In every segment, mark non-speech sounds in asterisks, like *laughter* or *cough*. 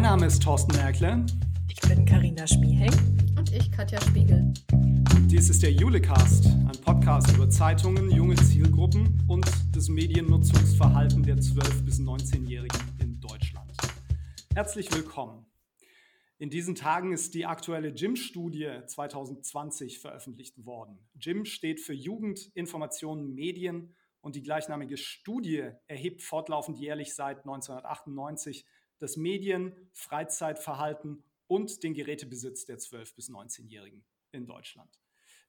Mein Name ist Thorsten Merkle. Ich bin Karina Spieheng. Und ich, Katja Spiegel. Dies ist der Julecast, ein Podcast über Zeitungen, junge Zielgruppen und das Mediennutzungsverhalten der 12- bis 19-Jährigen in Deutschland. Herzlich willkommen. In diesen Tagen ist die aktuelle JIM-Studie 2020 veröffentlicht worden. JIM steht für Jugend, Informationen, Medien und die gleichnamige Studie erhebt fortlaufend jährlich seit 1998 das Medien-, Freizeitverhalten und den Gerätebesitz der 12- bis 19-Jährigen in Deutschland.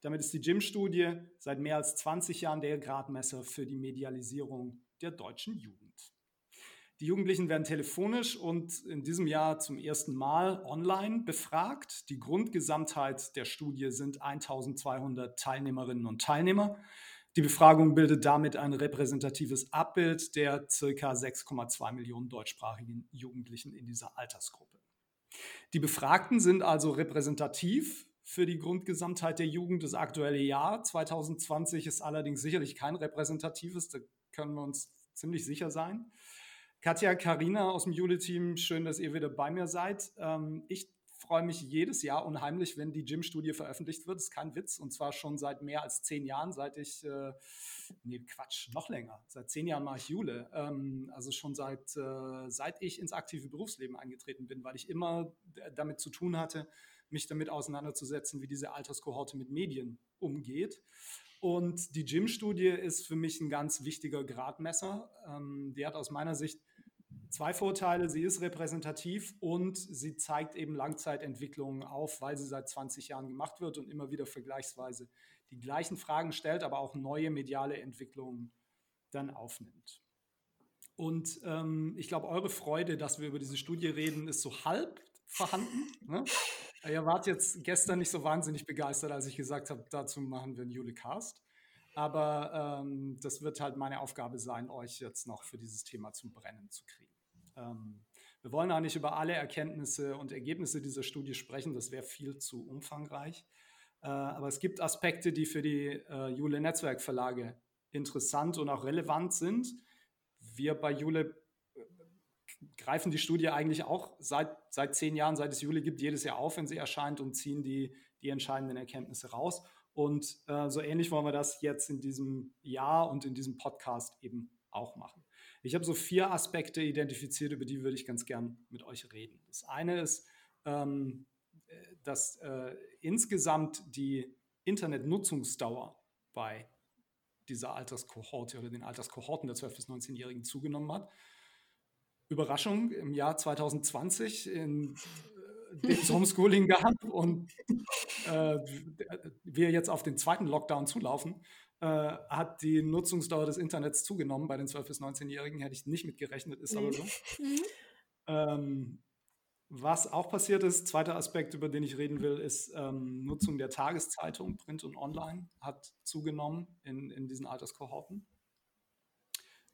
Damit ist die JIM-Studie seit mehr als 20 Jahren der Gradmesser für die Medialisierung der deutschen Jugend. Die Jugendlichen werden telefonisch und in diesem Jahr zum ersten Mal online befragt. Die Grundgesamtheit der Studie sind 1200 Teilnehmerinnen und Teilnehmer. Die Befragung bildet damit ein repräsentatives Abbild der ca. 6,2 Millionen deutschsprachigen Jugendlichen in dieser Altersgruppe. Die Befragten sind also repräsentativ für die Grundgesamtheit der Jugend. Das aktuelle Jahr 2020 ist allerdings sicherlich kein repräsentatives, da können wir uns ziemlich sicher sein. Katja, Karina aus dem Jule-Team, schön, dass ihr wieder bei mir seid. Ähm, ich freue mich jedes Jahr unheimlich, wenn die Gym-Studie veröffentlicht wird. Das ist kein Witz. Und zwar schon seit mehr als zehn Jahren, seit ich, äh, nee, Quatsch, noch länger. Seit zehn Jahren mache ich Jule. Ähm, also schon seit, äh, seit ich ins aktive Berufsleben eingetreten bin, weil ich immer damit zu tun hatte, mich damit auseinanderzusetzen, wie diese Alterskohorte mit Medien umgeht. Und die Gym-Studie ist für mich ein ganz wichtiger Gradmesser. Ähm, die hat aus meiner Sicht zwei Vorteile. Sie ist repräsentativ und sie zeigt eben Langzeitentwicklungen auf, weil sie seit 20 Jahren gemacht wird und immer wieder vergleichsweise die gleichen Fragen stellt, aber auch neue mediale Entwicklungen dann aufnimmt. Und ähm, ich glaube, eure Freude, dass wir über diese Studie reden, ist so halb vorhanden. Ne? Ihr wart jetzt gestern nicht so wahnsinnig begeistert, als ich gesagt habe, dazu machen wir einen Julecast. Aber ähm, das wird halt meine Aufgabe sein, euch jetzt noch für dieses Thema zum Brennen zu kriegen. Ähm, wir wollen auch nicht über alle Erkenntnisse und Ergebnisse dieser Studie sprechen, das wäre viel zu umfangreich. Äh, aber es gibt Aspekte, die für die äh, Jule Netzwerkverlage interessant und auch relevant sind. Wir bei Jule äh, greifen die Studie eigentlich auch seit, seit zehn Jahren, seit es Jule gibt, jedes Jahr auf, wenn sie erscheint und ziehen die, die entscheidenden Erkenntnisse raus. Und äh, so ähnlich wollen wir das jetzt in diesem Jahr und in diesem Podcast eben auch machen. Ich habe so vier Aspekte identifiziert, über die würde ich ganz gern mit euch reden. Das eine ist, ähm, dass äh, insgesamt die Internetnutzungsdauer bei dieser Alterskohorte oder den Alterskohorten der 12- bis 19-Jährigen zugenommen hat. Überraschung, im Jahr 2020 in äh, dem Homeschooling gehabt und äh, wir jetzt auf den zweiten Lockdown zulaufen, äh, hat die Nutzungsdauer des Internets zugenommen bei den 12- bis 19-Jährigen. Hätte ich nicht mitgerechnet, ist aber so. *laughs* Mhm. Ähm, was auch passiert ist, zweiter Aspekt, über den ich reden will, ist ähm, Nutzung der Tageszeitung, Print und Online, hat zugenommen in, in diesen Alterskohorten.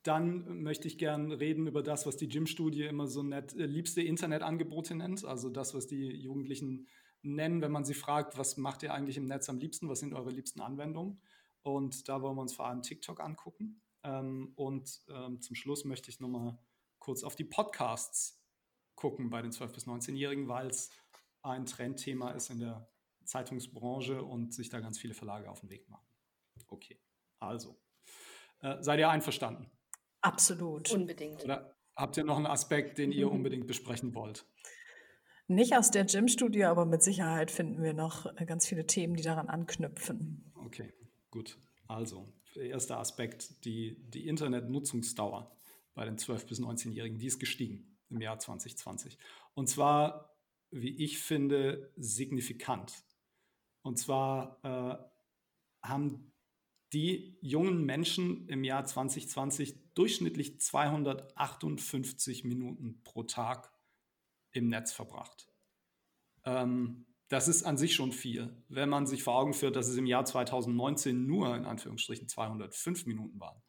Dann möchte ich gern reden über das, was die Gym-Studie immer so nett äh, liebste Internetangebote nennt, also das, was die Jugendlichen nennen, wenn man sie fragt, was macht ihr eigentlich im Netz am liebsten, was sind eure liebsten Anwendungen. Und da wollen wir uns vor allem TikTok angucken. Ähm, und ähm, zum Schluss möchte ich nochmal kurz auf die Podcasts gucken bei den 12- bis 19-Jährigen, weil es ein Trendthema ist in der Zeitungsbranche und sich da ganz viele Verlage auf den Weg machen. Okay, also. Äh, seid ihr einverstanden? Absolut. Unbedingt. Oder habt ihr noch einen Aspekt, den ihr *laughs* unbedingt besprechen wollt? Nicht aus der Gym-Studie, aber mit Sicherheit finden wir noch äh, ganz viele Themen, die daran anknüpfen. Okay. Gut, also der erste Aspekt, die, die Internetnutzungsdauer bei den 12- bis 19-Jährigen, die ist gestiegen im Jahr 2020. Und zwar, wie ich finde, signifikant. Und zwar äh, haben die jungen Menschen im Jahr 2020 durchschnittlich 258 Minuten pro Tag im Netz verbracht. Ähm, das ist an sich schon viel. Wenn man sich vor Augen führt, dass es im Jahr 2019 nur in Anführungsstrichen 205 Minuten waren,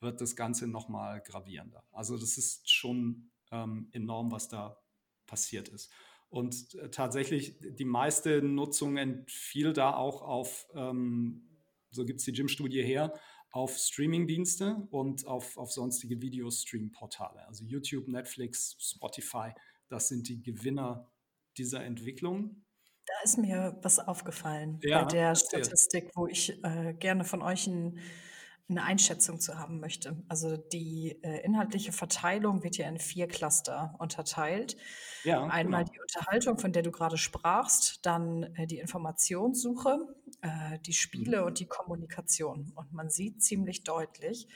wird das Ganze nochmal gravierender. Also das ist schon ähm, enorm, was da passiert ist. Und äh, tatsächlich, die meiste Nutzung entfiel da auch auf, ähm, so gibt es die Gym-Studie her, auf Streaming-Dienste und auf, auf sonstige Videostream-Portale, also YouTube, Netflix, Spotify das sind die Gewinner dieser Entwicklung. Da ist mir was aufgefallen ja, bei der Statistik, wo ich äh, gerne von euch ein eine Einschätzung zu haben möchte. Also die äh, inhaltliche Verteilung wird ja in vier Cluster unterteilt. Ja, Einmal genau. die Unterhaltung, von der du gerade sprachst, dann äh, die Informationssuche, äh, die Spiele mhm. und die Kommunikation. Und man sieht ziemlich deutlich,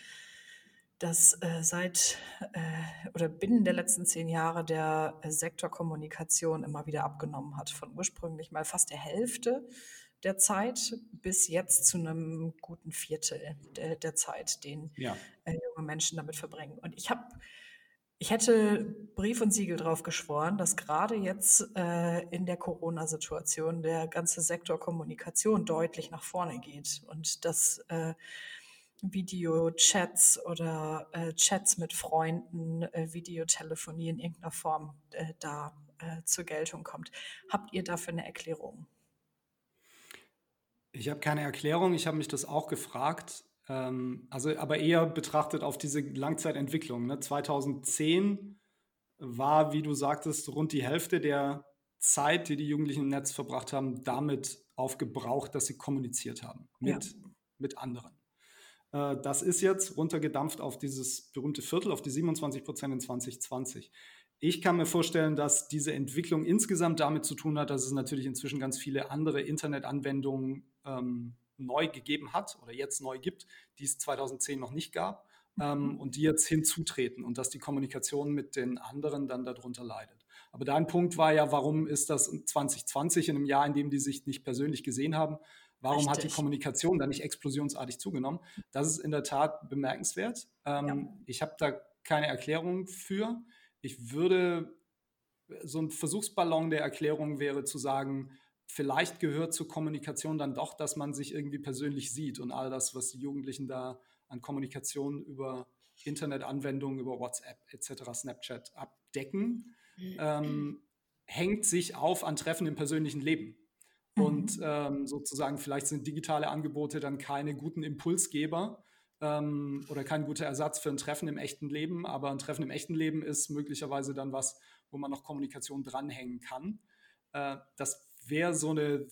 dass äh, seit äh, oder binnen der letzten zehn Jahre der äh, Sektor Kommunikation immer wieder abgenommen hat. Von ursprünglich mal fast der Hälfte der Zeit bis jetzt zu einem guten Viertel der, der Zeit, den ja. äh, junge Menschen damit verbringen. Und ich habe, ich hätte Brief und Siegel drauf geschworen, dass gerade jetzt äh, in der Corona-Situation der ganze Sektor Kommunikation deutlich nach vorne geht und dass äh, Videochats oder äh, Chats mit Freunden, äh, Videotelefonie in irgendeiner Form äh, da äh, zur Geltung kommt. Habt ihr dafür eine Erklärung? Ich habe keine Erklärung, ich habe mich das auch gefragt. Ähm, also, aber eher betrachtet auf diese Langzeitentwicklung. Ne? 2010 war, wie du sagtest, rund die Hälfte der Zeit, die die Jugendlichen im Netz verbracht haben, damit aufgebraucht, dass sie kommuniziert haben mit, ja. mit anderen. Äh, das ist jetzt runtergedampft auf dieses berühmte Viertel, auf die 27 Prozent in 2020. Ich kann mir vorstellen, dass diese Entwicklung insgesamt damit zu tun hat, dass es natürlich inzwischen ganz viele andere Internetanwendungen ähm, neu gegeben hat oder jetzt neu gibt, die es 2010 noch nicht gab ähm, mhm. und die jetzt hinzutreten und dass die Kommunikation mit den anderen dann darunter leidet. Aber dein Punkt war ja, warum ist das 2020 in einem Jahr, in dem die sich nicht persönlich gesehen haben? Warum Richtig. hat die Kommunikation dann nicht explosionsartig zugenommen? Das ist in der Tat bemerkenswert. Ähm, ja. Ich habe da keine Erklärung für. Ich würde, so ein Versuchsballon der Erklärung wäre zu sagen, vielleicht gehört zur Kommunikation dann doch, dass man sich irgendwie persönlich sieht und all das, was die Jugendlichen da an Kommunikation über Internetanwendungen, über WhatsApp etc., Snapchat abdecken, mhm. ähm, hängt sich auf an Treffen im persönlichen Leben. Und mhm. ähm, sozusagen, vielleicht sind digitale Angebote dann keine guten Impulsgeber, ähm, oder kein guter Ersatz für ein Treffen im echten Leben, aber ein Treffen im echten Leben ist möglicherweise dann was, wo man noch Kommunikation dranhängen kann. Äh, das wäre so eine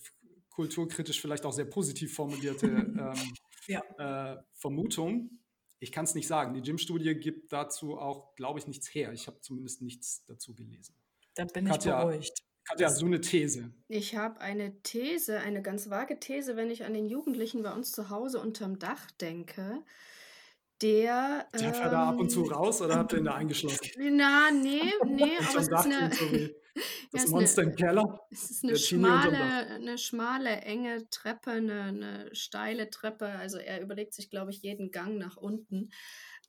kulturkritisch vielleicht auch sehr positiv formulierte *laughs* ähm, ja. äh, Vermutung. Ich kann es nicht sagen. Die Gym-Studie gibt dazu auch, glaube ich, nichts her. Ich habe zumindest nichts dazu gelesen. Dann bin Katja, ich beruhigt. Katja, du eine These? Ich habe eine These, eine ganz vage These, wenn ich an den Jugendlichen bei uns zu Hause unterm Dach denke. Der. Darf er da ab und zu ähm, raus oder habt ihr ihn da *laughs* eingeschlossen? Na, nee, *laughs* nee, aber es ist eine. *laughs* das ja, Monster eine, im Keller. Es ist eine schmale, eine schmale, enge Treppe, eine, eine steile Treppe. Also er überlegt sich, glaube ich, jeden Gang nach unten.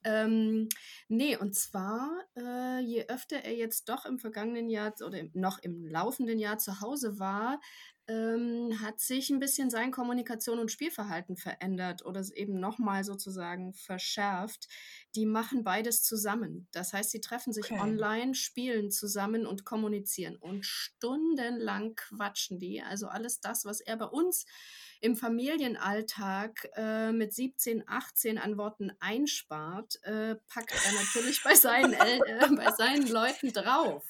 Ähm, nee, und zwar, äh, je öfter er jetzt doch im vergangenen Jahr oder noch im laufenden Jahr zu Hause war, ähm, hat sich ein bisschen sein Kommunikation und Spielverhalten verändert oder eben nochmal sozusagen verschärft. Die machen beides zusammen. Das heißt, sie treffen sich okay. online, spielen zusammen und kommunizieren und stundenlang quatschen die. Also alles das, was er bei uns im Familienalltag äh, mit 17, 18 an Worten einspart, äh, packt er natürlich bei seinen, äh, bei seinen Leuten drauf.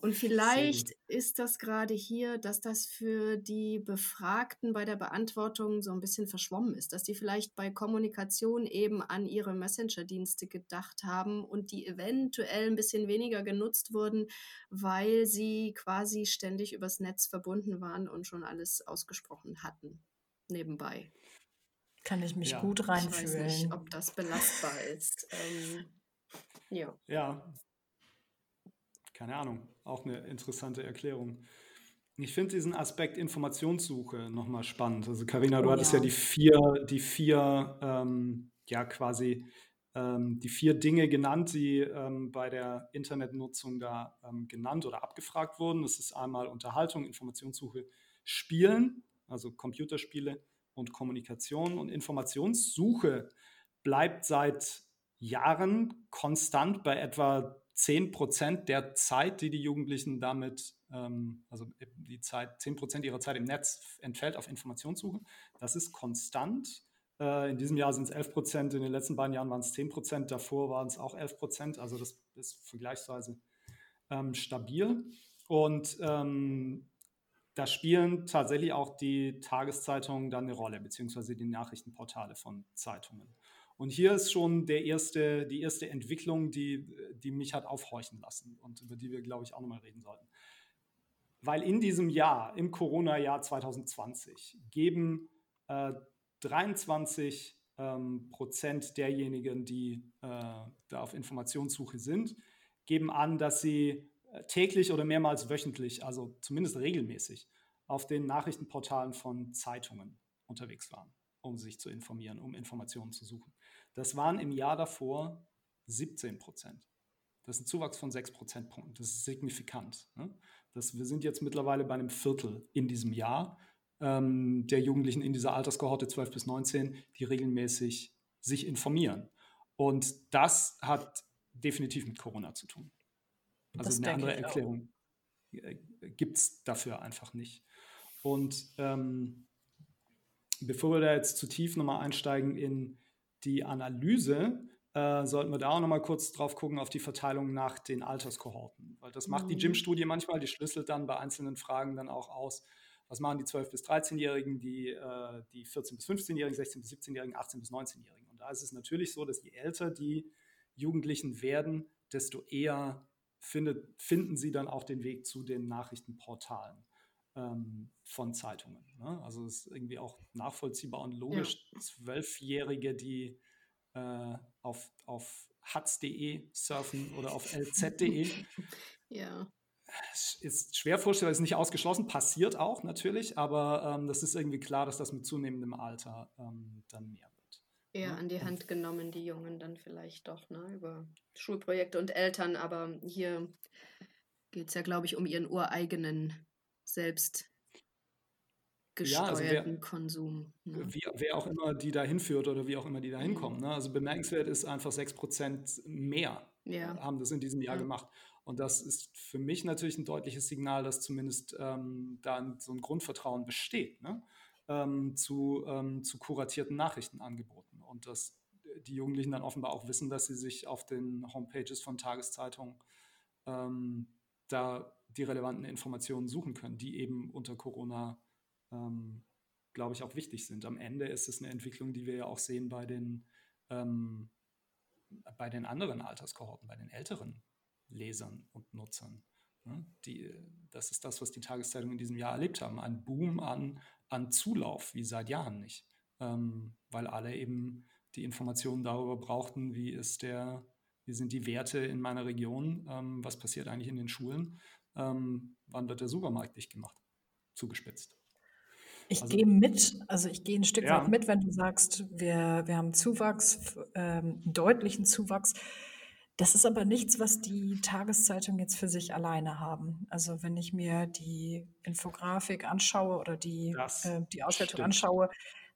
Und vielleicht ist das gerade hier, dass das für die Befragten bei der Beantwortung so ein bisschen verschwommen ist, dass die vielleicht bei Kommunikation eben an ihre Messenger-Dienste gedacht haben und die eventuell ein bisschen weniger genutzt wurden, weil sie quasi ständig übers Netz verbunden waren und schon alles ausgesprochen hatten nebenbei. Kann ich mich ja. gut reinfühlen. Ich weiß nicht, ob das belastbar ist. Ähm, ja. Ja, keine Ahnung, auch eine interessante Erklärung. Ich finde diesen Aspekt Informationssuche nochmal spannend. Also Karina, du oh, hattest ja. ja die vier, die vier, ähm, ja quasi ähm, die vier Dinge genannt, die ähm, bei der Internetnutzung da ähm, genannt oder abgefragt wurden. Das ist einmal Unterhaltung, Informationssuche, Spielen, also Computerspiele und Kommunikation. Und Informationssuche bleibt seit Jahren konstant bei etwa 10 Prozent der Zeit, die die Jugendlichen damit, ähm, also die Zeit, 10 Prozent ihrer Zeit im Netz entfällt auf Informationssuche. Das ist konstant. Äh, in diesem Jahr sind es 11 Prozent, in den letzten beiden Jahren waren es 10 Prozent, davor waren es auch 11 Prozent. Also das ist vergleichsweise ähm, stabil. Und ähm, da spielen tatsächlich auch die Tageszeitungen dann eine Rolle, beziehungsweise die Nachrichtenportale von Zeitungen. Und hier ist schon der erste, die erste Entwicklung, die, die mich hat aufhorchen lassen und über die wir, glaube ich, auch nochmal reden sollten. Weil in diesem Jahr, im Corona-Jahr 2020, geben äh, 23 ähm, Prozent derjenigen, die äh, da auf Informationssuche sind, geben an, dass sie äh, täglich oder mehrmals wöchentlich, also zumindest regelmäßig, auf den Nachrichtenportalen von Zeitungen unterwegs waren, um sich zu informieren, um Informationen zu suchen. Das waren im Jahr davor 17 Prozent. Das ist ein Zuwachs von 6 Prozentpunkten. Das ist signifikant. Ne? Das, wir sind jetzt mittlerweile bei einem Viertel in diesem Jahr ähm, der Jugendlichen in dieser Alterskohorte 12 bis 19, die regelmäßig sich informieren. Und das hat definitiv mit Corona zu tun. Also das eine andere Erklärung äh, gibt es dafür einfach nicht. Und ähm, bevor wir da jetzt zu tief nochmal einsteigen in die Analyse, äh, sollten wir da auch nochmal kurz drauf gucken auf die Verteilung nach den Alterskohorten. Weil das macht mhm. die Gym-Studie manchmal, die schlüsselt dann bei einzelnen Fragen dann auch aus, was machen die 12- bis 13-Jährigen, die, äh, die 14- bis 15-Jährigen, 16- bis 17-Jährigen, 18- bis 19-Jährigen. Und da ist es natürlich so, dass je älter die Jugendlichen werden, desto eher findet, finden sie dann auch den Weg zu den Nachrichtenportalen von Zeitungen. Ne? Also es ist irgendwie auch nachvollziehbar und logisch. Zwölfjährige, ja. die äh, auf, auf hatz.de surfen oder auf lz.de. *laughs* ja. Ist schwer vorstellbar, ist nicht ausgeschlossen, passiert auch natürlich, aber ähm, das ist irgendwie klar, dass das mit zunehmendem Alter ähm, dann mehr eher ja. an die Hand genommen, die Jungen dann vielleicht doch, ne, über Schulprojekte und Eltern, aber hier geht es ja, glaube ich, um ihren ureigenen, selbst gesteuerten ja, also wer, Konsum. Ne? Wie, wer auch immer die da hinführt oder wie auch immer die da hinkommen. Mhm. Ne? Also bemerkenswert ist einfach 6% mehr ja. haben das in diesem Jahr ja. gemacht. Und das ist für mich natürlich ein deutliches Signal, dass zumindest ähm, da so ein Grundvertrauen besteht. Ne? ähm, zu, ähm, zu kuratierten Nachrichtenangeboten und dass die Jugendlichen dann offenbar auch wissen, dass sie sich auf den Homepages von Tageszeitungen ähm, da die relevanten Informationen suchen können, die eben unter Corona, ähm, glaube ich, auch wichtig sind. Am Ende ist es eine Entwicklung, die wir ja auch sehen bei den, ähm, bei den anderen Alterskohorten, bei den älteren Lesern und Nutzern. Ne? Die, das ist das, was die Tageszeitungen in diesem Jahr erlebt haben. Ein Boom an, an Zulauf, wie seit Jahren nicht. Ähm, weil alle eben die Informationen darüber brauchten, wie ist der, wie sind die Werte in meiner Region, ähm, was passiert eigentlich in den Schulen, ähm, wann wird der Supermarkt dicht gemacht, zugespitzt. Ich also, gehe mit, also ich gehe ein Stück ja. weit mit, wenn du sagst, wir, wir haben Zuwachs, ähm, deutlichen Zuwachs. Das ist aber nichts, was die Tageszeitungen jetzt für sich alleine haben. Also wenn ich mir die Infografik anschaue oder die, äh, die Auswertung stimmt. anschaue,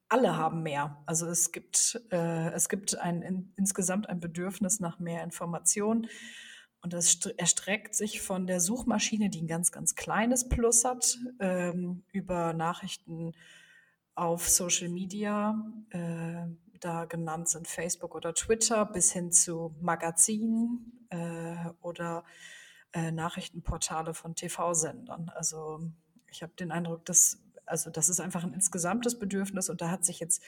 alle haben mehr. Also es gibt, äh, es gibt ein, in, insgesamt ein Bedürfnis nach mehr Information. Und das erstreckt sich von der Suchmaschine, die ein ganz, ganz kleines Plus hat, ähm, über Nachrichten auf Social Media, äh, da genannt sind Facebook oder Twitter, bis hin zu Magazinen äh, oder äh, Nachrichtenportale von TV-Sendern. Also ich habe den Eindruck, dass also das ist einfach ein insgesamtes Bedürfnis und da hat sich jetzt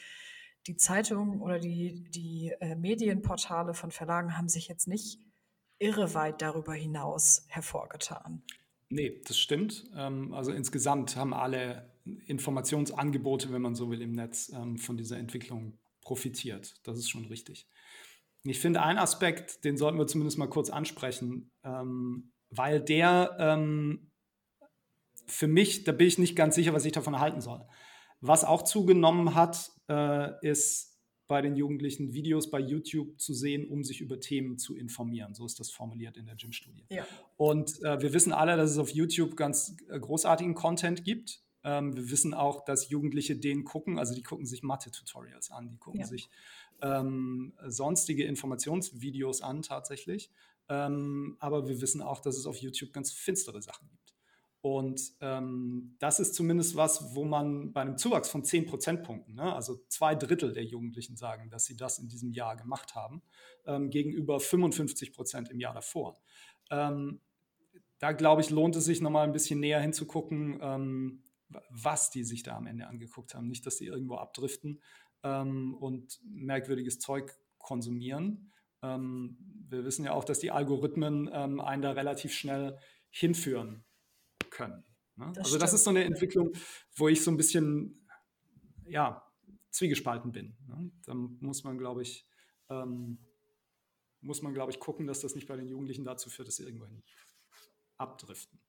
die Zeitung oder die, die äh, Medienportale von Verlagen haben sich jetzt nicht irreweit darüber hinaus hervorgetan. Nee, das stimmt. Ähm, also insgesamt haben alle Informationsangebote, wenn man so will, im Netz ähm, von dieser Entwicklung profitiert. Das ist schon richtig. Ich finde, einen Aspekt, den sollten wir zumindest mal kurz ansprechen, ähm, weil der für mich, da bin ich nicht ganz sicher, was ich davon halten soll. Was auch zugenommen hat, äh, ist bei den Jugendlichen Videos bei YouTube zu sehen, um sich über Themen zu informieren. So ist das formuliert in der Gym-Studie. Ja. Und äh, wir wissen alle, dass es auf YouTube ganz äh, großartigen Content gibt. Ähm, wir wissen auch, dass Jugendliche den gucken, also die gucken sich Mathe-Tutorials an, die gucken ja. sich ähm, sonstige Informationsvideos an tatsächlich. Ähm, aber wir wissen auch, dass es auf YouTube ganz finstere Sachen gibt. Und ähm, das ist zumindest was, wo man bei einem Zuwachs von 10 Prozentpunkten, ne, also zwei Drittel der Jugendlichen sagen, dass sie das in diesem Jahr gemacht haben, ähm, gegenüber 55 Prozent im Jahr davor. Ähm, da glaube ich, lohnt es sich nochmal ein bisschen näher hinzugucken, ähm, was die sich da am Ende angeguckt haben. Nicht, dass sie irgendwo abdriften ähm, und merkwürdiges Zeug konsumieren. Ähm, wir wissen ja auch, dass die Algorithmen einen da relativ schnell hinführen können. Ne? Das also stimmt. das ist so eine Entwicklung, wo ich so ein bisschen ja, zwiegespalten bin. Ne? Da muss man, glaube ich, ähm, muss man, glaube ich, gucken, dass das nicht bei den Jugendlichen dazu führt, dass sie irgendwohin abdriften.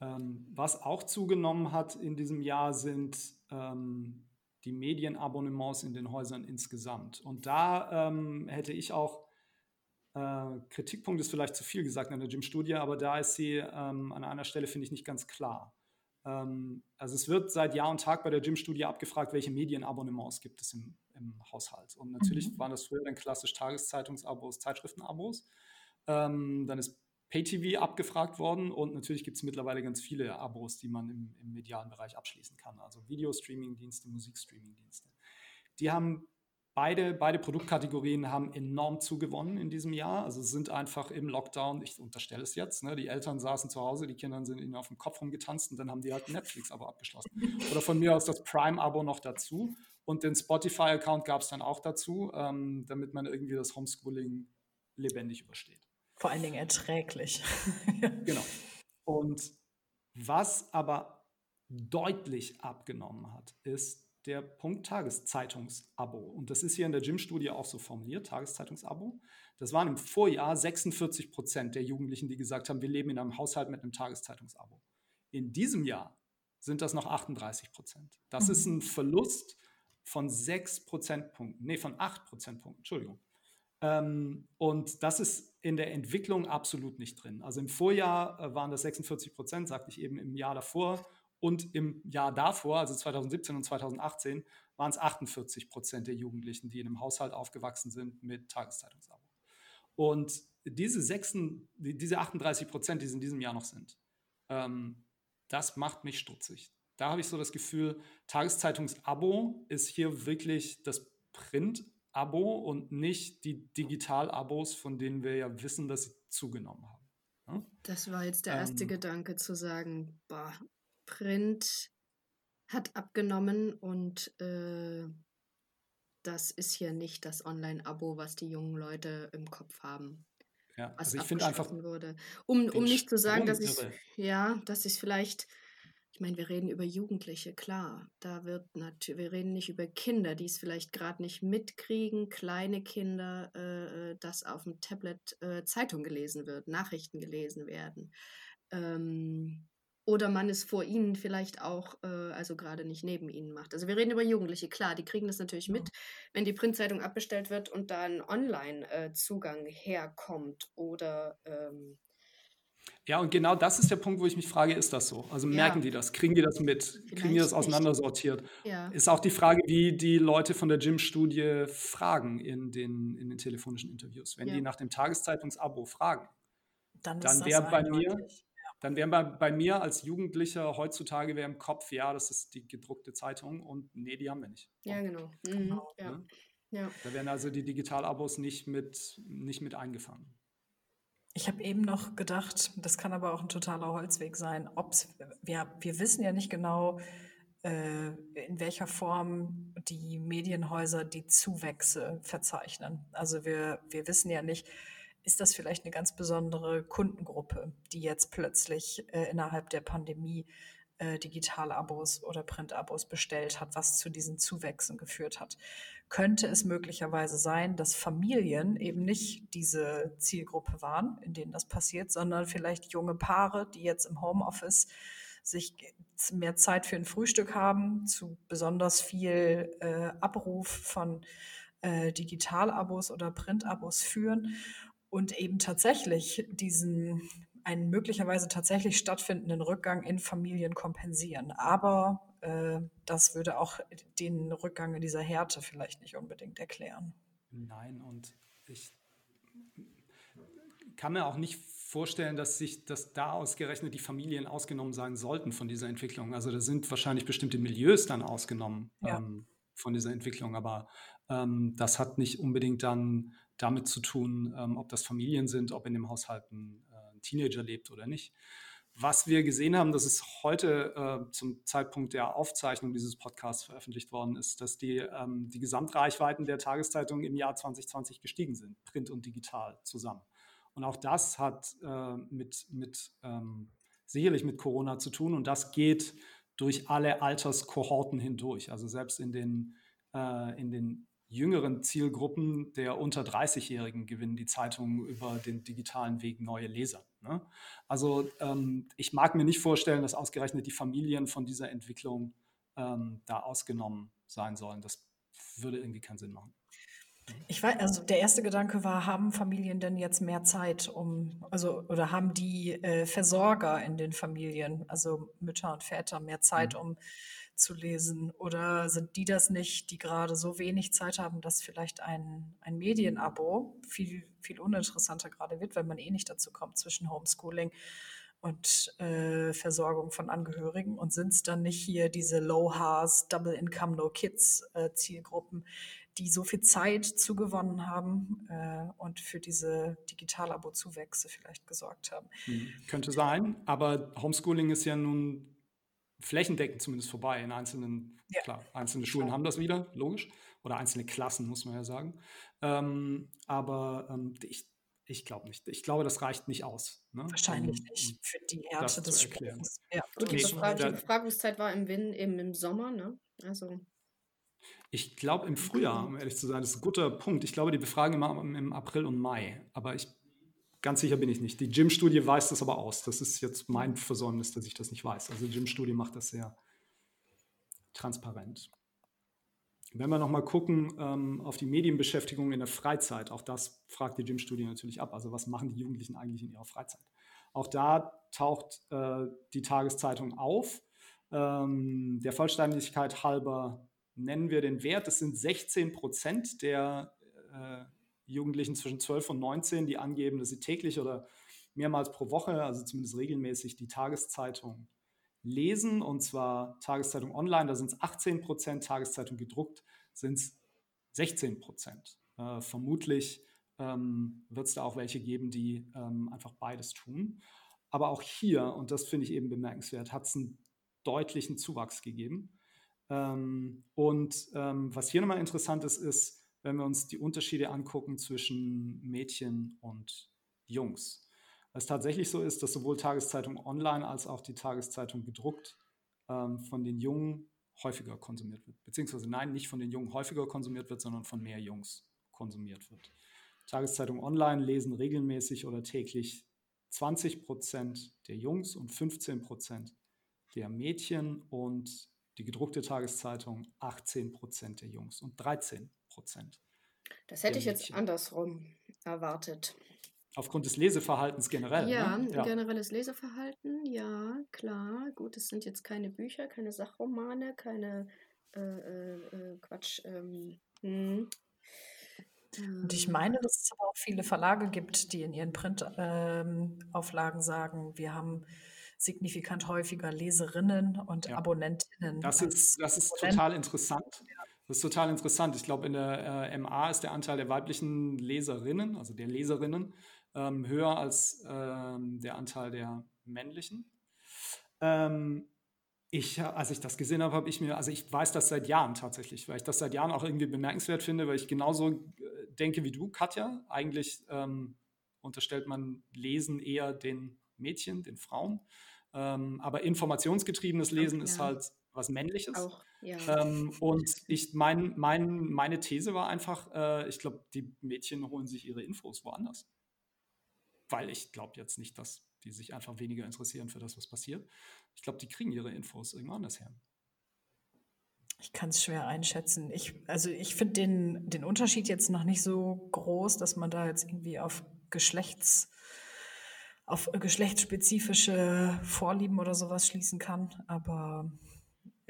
Ähm, was auch zugenommen hat in diesem Jahr sind ähm, die Medienabonnements in den Häusern insgesamt. Und da ähm, hätte ich auch, äh, Kritikpunkt ist vielleicht zu viel gesagt in der Gym-Studie, aber da ist sie ähm, an einer Stelle, finde ich, nicht ganz klar. Ähm, also es wird seit Jahr und Tag bei der Gym-Studie abgefragt, welche Medienabonnements gibt es im, im Haushalt. Und natürlich mhm. waren das früher dann klassisch Tageszeitungsabos, Zeitschriftenabos. Ähm, dann ist Pay-TV abgefragt worden und natürlich gibt es mittlerweile ganz viele Abos, die man im, im medialen Bereich abschließen kann. Also Videostreaming-Dienste, Musikstreaming-Dienste. Die haben beide, beide Produktkategorien haben enorm zugewonnen in diesem Jahr. Also sind einfach im Lockdown, ich unterstelle es jetzt, ne, die Eltern saßen zu Hause, die Kinder sind ihnen auf dem Kopf rumgetanzt und dann haben die halt Netflix-Abo abgeschlossen. Oder von mir aus das Prime-Abo noch dazu. Und den Spotify-Account gab es dann auch dazu, ähm, damit man irgendwie das Homeschooling lebendig übersteht. Vor allen Dingen erträglich. *laughs* genau. Und was aber deutlich abgenommen hat, ist der Punkt Tageszeitungsabo. Und das ist hier in der Gym-Studie auch so formuliert, Tageszeitungsabo. Das waren im Vorjahr 46 Prozent der Jugendlichen, die gesagt haben, wir leben in einem Haushalt mit einem Tageszeitungsabo. In diesem Jahr sind das noch 38 Prozent. Das mhm. ist ein Verlust von 6 Prozentpunkten, nee, von 8 Prozentpunkten, Entschuldigung. Ähm, und das ist in der Entwicklung absolut nicht drin. Also im Vorjahr äh, waren das 46 Prozent, sagte ich eben im Jahr davor. Und im Jahr davor, also 2017 und 2018, waren es 48 Prozent der Jugendlichen, die in einem Haushalt aufgewachsen sind mit Tageszeitungsabo. Und diese, 6, diese 38 Prozent, die es in diesem Jahr noch sind, ähm, das macht mich stutzig. Da habe ich so das Gefühl, Tageszeitungsabo ist hier wirklich das Print Abo und nicht die Digital-Abos, von denen wir ja wissen, dass sie zugenommen haben. Ja? Das war jetzt der erste ähm, Gedanke zu sagen, boah, Print hat abgenommen und äh, das ist hier nicht das Online-Abo, was die jungen Leute im Kopf haben. Ja, also ich finde einfach wurde. Um, um nicht zu sagen, dass ich ja, dass ich vielleicht ich meine, wir reden über Jugendliche, klar. Da wird natürlich, wir reden nicht über Kinder, die es vielleicht gerade nicht mitkriegen, kleine Kinder, äh, äh, dass auf dem Tablet äh, Zeitung gelesen wird, Nachrichten gelesen werden. Ähm, oder man es vor ihnen vielleicht auch, äh, also gerade nicht neben ihnen macht. Also wir reden über Jugendliche, klar, die kriegen das natürlich mit, wenn die Printzeitung abbestellt wird und da ein Online-Zugang äh, herkommt oder ähm, ja, und genau das ist der Punkt, wo ich mich frage, ist das so? Also merken ja. die das? Kriegen die das mit? Vielleicht Kriegen die das auseinandersortiert? Ja. Ist auch die Frage, wie die Leute von der Gym-Studie fragen in den, in den telefonischen Interviews. Wenn ja. die nach dem Tageszeitungsabo fragen, dann, dann wäre bei mir, dann wäre bei, bei mir als Jugendlicher heutzutage wäre im Kopf, ja, das ist die gedruckte Zeitung und nee, die haben wir nicht. Ja, genau. Mhm. genau ja. Ja. Da werden also die Digitalabos nicht mit, nicht mit eingefangen. Ich habe eben noch gedacht, das kann aber auch ein totaler Holzweg sein, ob's, wir, wir wissen ja nicht genau, äh, in welcher Form die Medienhäuser die Zuwächse verzeichnen. Also wir, wir wissen ja nicht, ist das vielleicht eine ganz besondere Kundengruppe, die jetzt plötzlich äh, innerhalb der Pandemie äh, Digital-Abos oder Print-Abos bestellt hat, was zu diesen Zuwächsen geführt hat? Könnte es möglicherweise sein, dass Familien eben nicht diese Zielgruppe waren, in denen das passiert, sondern vielleicht junge Paare, die jetzt im Homeoffice sich mehr Zeit für ein Frühstück haben, zu besonders viel äh, Abruf von äh, Digitalabos oder Printabos führen und eben tatsächlich diesen einen möglicherweise tatsächlich stattfindenden Rückgang in Familien kompensieren. Aber äh, das würde auch den Rückgang in dieser Härte vielleicht nicht unbedingt erklären. Nein, und ich kann mir auch nicht vorstellen, dass sich dass da ausgerechnet die Familien ausgenommen sein sollten von dieser Entwicklung. Also da sind wahrscheinlich bestimmte Milieus dann ausgenommen ja. ähm, von dieser Entwicklung, aber ähm, das hat nicht unbedingt dann damit zu tun, ähm, ob das Familien sind, ob in dem Haushalt ein, äh, ein Teenager lebt oder nicht. Was wir gesehen haben, das ist heute äh, zum Zeitpunkt der Aufzeichnung dieses Podcasts veröffentlicht worden ist, dass die, ähm, die Gesamtreichweiten der Tageszeitung im Jahr 2020 gestiegen sind, print und digital zusammen. Und auch das hat äh, mit, mit ähm, sicherlich mit Corona zu tun und das geht durch alle Alterskohorten hindurch. Also selbst in den, äh, in den jüngeren Zielgruppen der unter 30-Jährigen gewinnen die Zeitungen über den digitalen Weg neue Leser. Ne? Also ähm, ich mag mir nicht vorstellen, dass ausgerechnet die Familien von dieser Entwicklung ähm, da ausgenommen sein sollen. Das würde irgendwie keinen Sinn machen. Ich weiß, also der erste Gedanke war, haben Familien denn jetzt mehr Zeit, um, also oder haben die äh, Versorger in den Familien, also Mütter und Väter, mehr Zeit, mhm. um zu lesen? Oder sind die das nicht, die gerade so wenig Zeit haben, dass vielleicht ein, ein Medienabo viel, viel uninteressanter gerade wird, wenn man eh nicht dazu kommt zwischen Homeschooling und äh, Versorgung von Angehörigen? Und sind es dann nicht hier diese Low-Hars, Double Income, No Kids äh, Zielgruppen, die so viel Zeit zugewonnen haben äh, und für diese Digital-Abo-Zuwächse vielleicht gesorgt haben? Hm, könnte sein, aber Homeschooling ist ja nun flächendeckend zumindest vorbei. In einzelnen, ja. klar, einzelne Schulen haben das wieder, logisch. Oder einzelne Klassen, muss man ja sagen. Ähm, aber ähm, ich, ich glaube nicht. Ich glaube, das reicht nicht aus. Ne? Wahrscheinlich um, nicht für die Härte des Sprechens. Ja. Gut, die Befragungszeit war im, Win, eben im Sommer, ne? Also. Ich glaube im Frühjahr, um ehrlich zu sein, das ist ein guter Punkt. Ich glaube, die befragen immer im April und Mai. Aber ich Ganz sicher bin ich nicht. Die Gym-Studie weiß das aber aus. Das ist jetzt mein Versäumnis, dass ich das nicht weiß. Also die Gym-Studie macht das sehr transparent. Wenn wir nochmal gucken ähm, auf die Medienbeschäftigung in der Freizeit, auch das fragt die Gym-Studie natürlich ab. Also was machen die Jugendlichen eigentlich in ihrer Freizeit? Auch da taucht äh, die Tageszeitung auf. Ähm, der Vollständigkeit halber nennen wir den Wert. Es sind 16 Prozent der äh, Jugendlichen zwischen 12 und 19, die angeben, dass sie täglich oder mehrmals pro Woche, also zumindest regelmäßig, die Tageszeitung lesen. Und zwar Tageszeitung online, da sind es 18 Prozent, Tageszeitung gedruckt sind es 16 Prozent. Äh, vermutlich ähm, wird es da auch welche geben, die ähm, einfach beides tun. Aber auch hier, und das finde ich eben bemerkenswert, hat es einen deutlichen Zuwachs gegeben. Ähm, und ähm, was hier nochmal interessant ist, ist, wenn wir uns die Unterschiede angucken zwischen Mädchen und Jungs. Es tatsächlich so ist, dass sowohl Tageszeitung online als auch die Tageszeitung gedruckt ähm, von den Jungen häufiger konsumiert wird. Beziehungsweise nein, nicht von den Jungen häufiger konsumiert wird, sondern von mehr Jungs konsumiert wird. Tageszeitung online lesen regelmäßig oder täglich 20 Prozent der Jungs und 15 Prozent der Mädchen und die gedruckte Tageszeitung 18 Prozent der Jungs und 13 Prozent. Das hätte ich jetzt andersrum erwartet. Aufgrund des Leseverhaltens generell. Ja, ne? ja, generelles Leseverhalten, ja, klar. Gut, es sind jetzt keine Bücher, keine Sachromane, keine äh, äh, äh Quatsch. Ähm, hm. Und ich meine, dass es aber auch viele Verlage gibt, die in ihren Printauflagen ähm, sagen, wir haben signifikant häufiger Leserinnen und ja. Abonnentinnen. Das ist, das ist total interessant. Ja. Das ist total interessant. Ich glaube, in der äh, MA ist der Anteil der weiblichen Leserinnen, also der Leserinnen, ähm, höher als ähm, der Anteil der männlichen. Ähm, ich, als ich das gesehen habe, habe ich mir, also ich weiß das seit Jahren tatsächlich, weil ich das seit Jahren auch irgendwie bemerkenswert finde, weil ich genauso äh, denke wie du, Katja. Eigentlich ähm, unterstellt man Lesen eher den Mädchen, den Frauen. Ähm, aber informationsgetriebenes Lesen ja. ist halt was Männliches. Auch, ja. Ähm, und ich mein, mein, meine These war einfach, äh, ich glaube, die Mädchen holen sich ihre Infos woanders. Weil ich glaube jetzt nicht, dass die sich einfach weniger interessieren für das, was passiert. Ich glaube, die kriegen ihre Infos irgendwo anders her. Ich kann es schwer einschätzen. Ich, also ich finde den, den Unterschied jetzt noch nicht so groß, dass man da jetzt irgendwie auf Geschlechts auf geschlechtsspezifische Vorlieben oder sowas schließen kann. Aber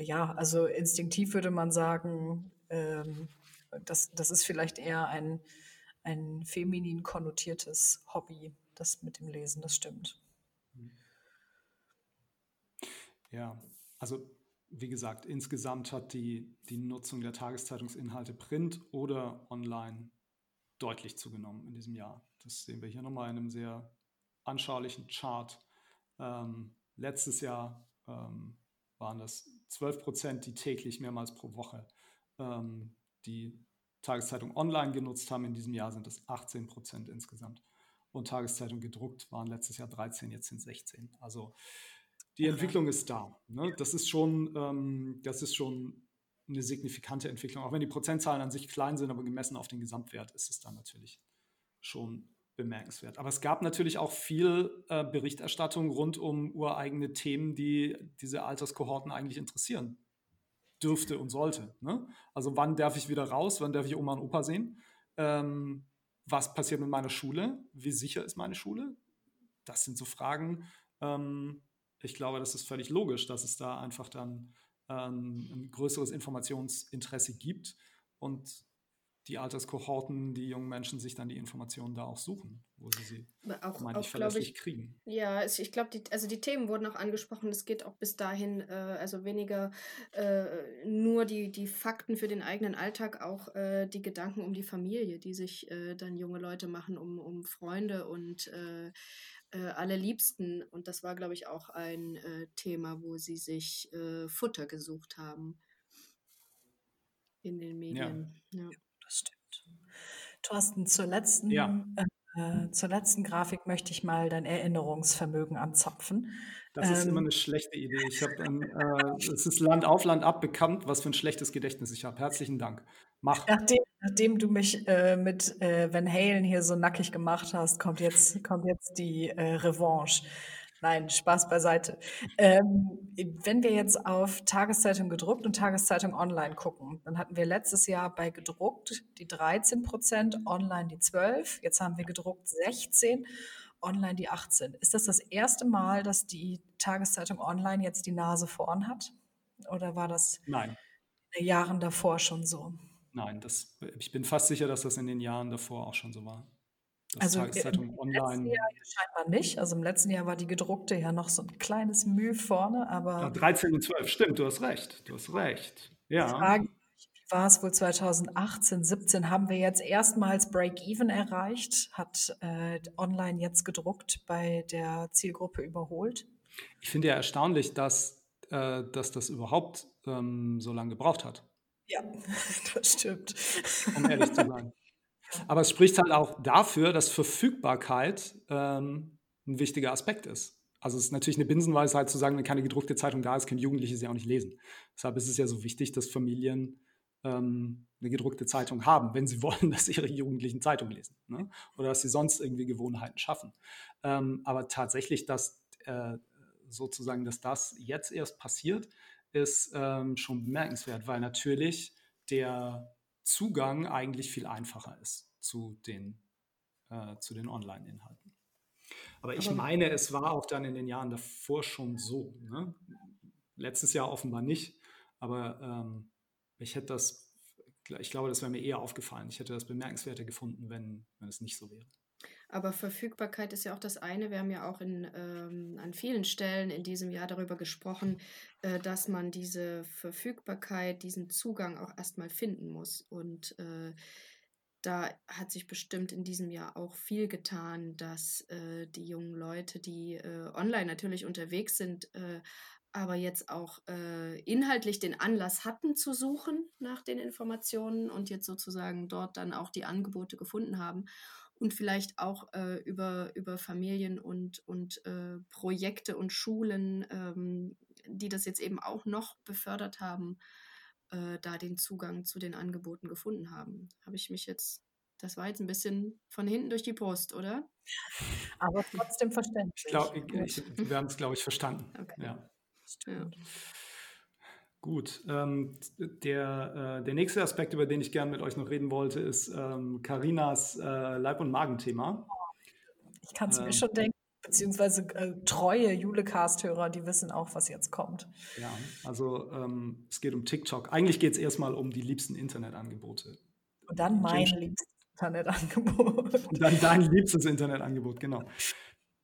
ja, also instinktiv würde man sagen, ähm, das, das ist vielleicht eher ein, ein feminin konnotiertes Hobby, das mit dem Lesen, das stimmt. Ja, also wie gesagt, insgesamt hat die, die Nutzung der Tageszeitungsinhalte print oder online deutlich zugenommen in diesem Jahr. Das sehen wir hier nochmal in einem sehr anschaulichen Chart. Ähm, letztes Jahr ähm, waren das 12 Prozent, die täglich mehrmals pro Woche ähm, die Tageszeitung online genutzt haben. In diesem Jahr sind es 18 Prozent insgesamt. Und Tageszeitung gedruckt waren letztes Jahr 13, jetzt sind 16. Also die okay. Entwicklung ist da. Ne? Das ist schon, ähm, das ist schon eine signifikante Entwicklung. Auch wenn die Prozentzahlen an sich klein sind, aber gemessen auf den Gesamtwert ist es dann natürlich schon bemerkenswert. Aber es gab natürlich auch viel äh, Berichterstattung rund um ureigene Themen, die diese Alterskohorten eigentlich interessieren dürfte und sollte. Ne? Also wann darf ich wieder raus, wann darf ich Oma und Opa sehen? Ähm, was passiert mit meiner Schule? Wie sicher ist meine Schule? Das sind so Fragen. Ähm, ich glaube, das ist völlig logisch, dass es da einfach dann ähm, ein größeres Informationsinteresse gibt und die Alterskohorten, die jungen Menschen sich dann die Informationen da auch suchen, wo sie sie auch, auch verlässlich ich, kriegen. Ja, ich glaube, die, also die Themen wurden auch angesprochen. Es geht auch bis dahin, äh, also weniger äh, nur die, die Fakten für den eigenen Alltag, auch äh, die Gedanken um die Familie, die sich äh, dann junge Leute machen, um, um Freunde und äh, äh, alle Liebsten. Und das war, glaube ich, auch ein Thema, wo sie sich Futter gesucht haben in den Medien. Ja. ja. Thorsten, zur letzten, ja. äh, zur letzten Grafik möchte ich mal dein Erinnerungsvermögen anzapfen. Das ähm, ist immer ähm, eine schlechte Idee. Ich habe, äh, es ist Land auf Land ab bekannt, was für ein schlechtes Gedächtnis ich habe. Herzlichen Dank. Mach. Nachdem, nachdem du mich äh, mit äh, Van Halen hier so nackig gemacht hast, kommt jetzt, kommt jetzt die äh, Revanche. Nein, Spaß beiseite. Ähm, wenn wir jetzt auf Tageszeitung gedruckt und Tageszeitung online gucken, dann hatten wir letztes Jahr bei gedruckt die 13 Prozent, online die 12. Jetzt haben wir gedruckt 16, online die 18. Ist das das erste Mal, dass die Tageszeitung online jetzt die Nase vorn hat? Oder war das Nein. in den Jahren davor schon so? Nein, das, ich bin fast sicher, dass das in den Jahren davor auch schon so war. Das also Tageszeitung im online. Jahr scheinbar nicht. Also im letzten Jahr war die gedruckte ja noch so ein kleines Mühe vorne, aber. Ja, 13 und 12, stimmt, du hast recht. Du hast recht. Ja. Frage, wie war es wohl 2018, 17? Haben wir jetzt erstmals Break-Even erreicht? Hat äh, online jetzt gedruckt bei der Zielgruppe überholt? Ich finde ja erstaunlich, dass, äh, dass das überhaupt ähm, so lange gebraucht hat. Ja, *laughs* das stimmt. Um ehrlich zu sein. Aber es spricht halt auch dafür, dass Verfügbarkeit ähm, ein wichtiger Aspekt ist. Also es ist natürlich eine Binsenweisheit zu sagen, wenn keine gedruckte Zeitung da ist, können Jugendliche sie auch nicht lesen. Deshalb ist es ja so wichtig, dass Familien ähm, eine gedruckte Zeitung haben, wenn sie *laughs* wollen, dass ihre Jugendlichen Zeitung lesen. Ne? Oder dass sie sonst irgendwie Gewohnheiten schaffen. Ähm, aber tatsächlich, dass äh, sozusagen, dass das jetzt erst passiert, ist ähm, schon bemerkenswert, weil natürlich der Zugang eigentlich viel einfacher ist zu den, äh, zu den Online-Inhalten. Aber ich meine, es war auch dann in den Jahren davor schon so. Ne? Letztes Jahr offenbar nicht, aber ähm, ich hätte das, ich glaube, das wäre mir eher aufgefallen. Ich hätte das bemerkenswerter gefunden, wenn, wenn es nicht so wäre. Aber Verfügbarkeit ist ja auch das eine. Wir haben ja auch in, ähm, an vielen Stellen in diesem Jahr darüber gesprochen, äh, dass man diese Verfügbarkeit, diesen Zugang auch erstmal finden muss. Und äh, da hat sich bestimmt in diesem Jahr auch viel getan, dass äh, die jungen Leute, die äh, online natürlich unterwegs sind, äh, aber jetzt auch äh, inhaltlich den Anlass hatten zu suchen nach den Informationen und jetzt sozusagen dort dann auch die Angebote gefunden haben und vielleicht auch äh, über, über Familien und, und äh, Projekte und Schulen, ähm, die das jetzt eben auch noch befördert haben, äh, da den Zugang zu den Angeboten gefunden haben. Habe ich mich jetzt, das war jetzt ein bisschen von hinten durch die Brust, oder? Aber trotzdem *laughs* verständlich. Ich glaub, ich, ich, wir haben es, glaube ich, verstanden. Okay. Ja. ja. Gut, ähm, der, äh, der nächste Aspekt, über den ich gerne mit euch noch reden wollte, ist Karinas ähm, äh, Leib- und Magenthema. Ich kann es ähm, mir schon denken, beziehungsweise äh, treue Julecast-Hörer, die wissen auch, was jetzt kommt. Ja, also ähm, es geht um TikTok. Eigentlich geht es erstmal um die liebsten Internetangebote. Und dann mein liebstes Internetangebot. Und dann dein liebstes Internetangebot, genau.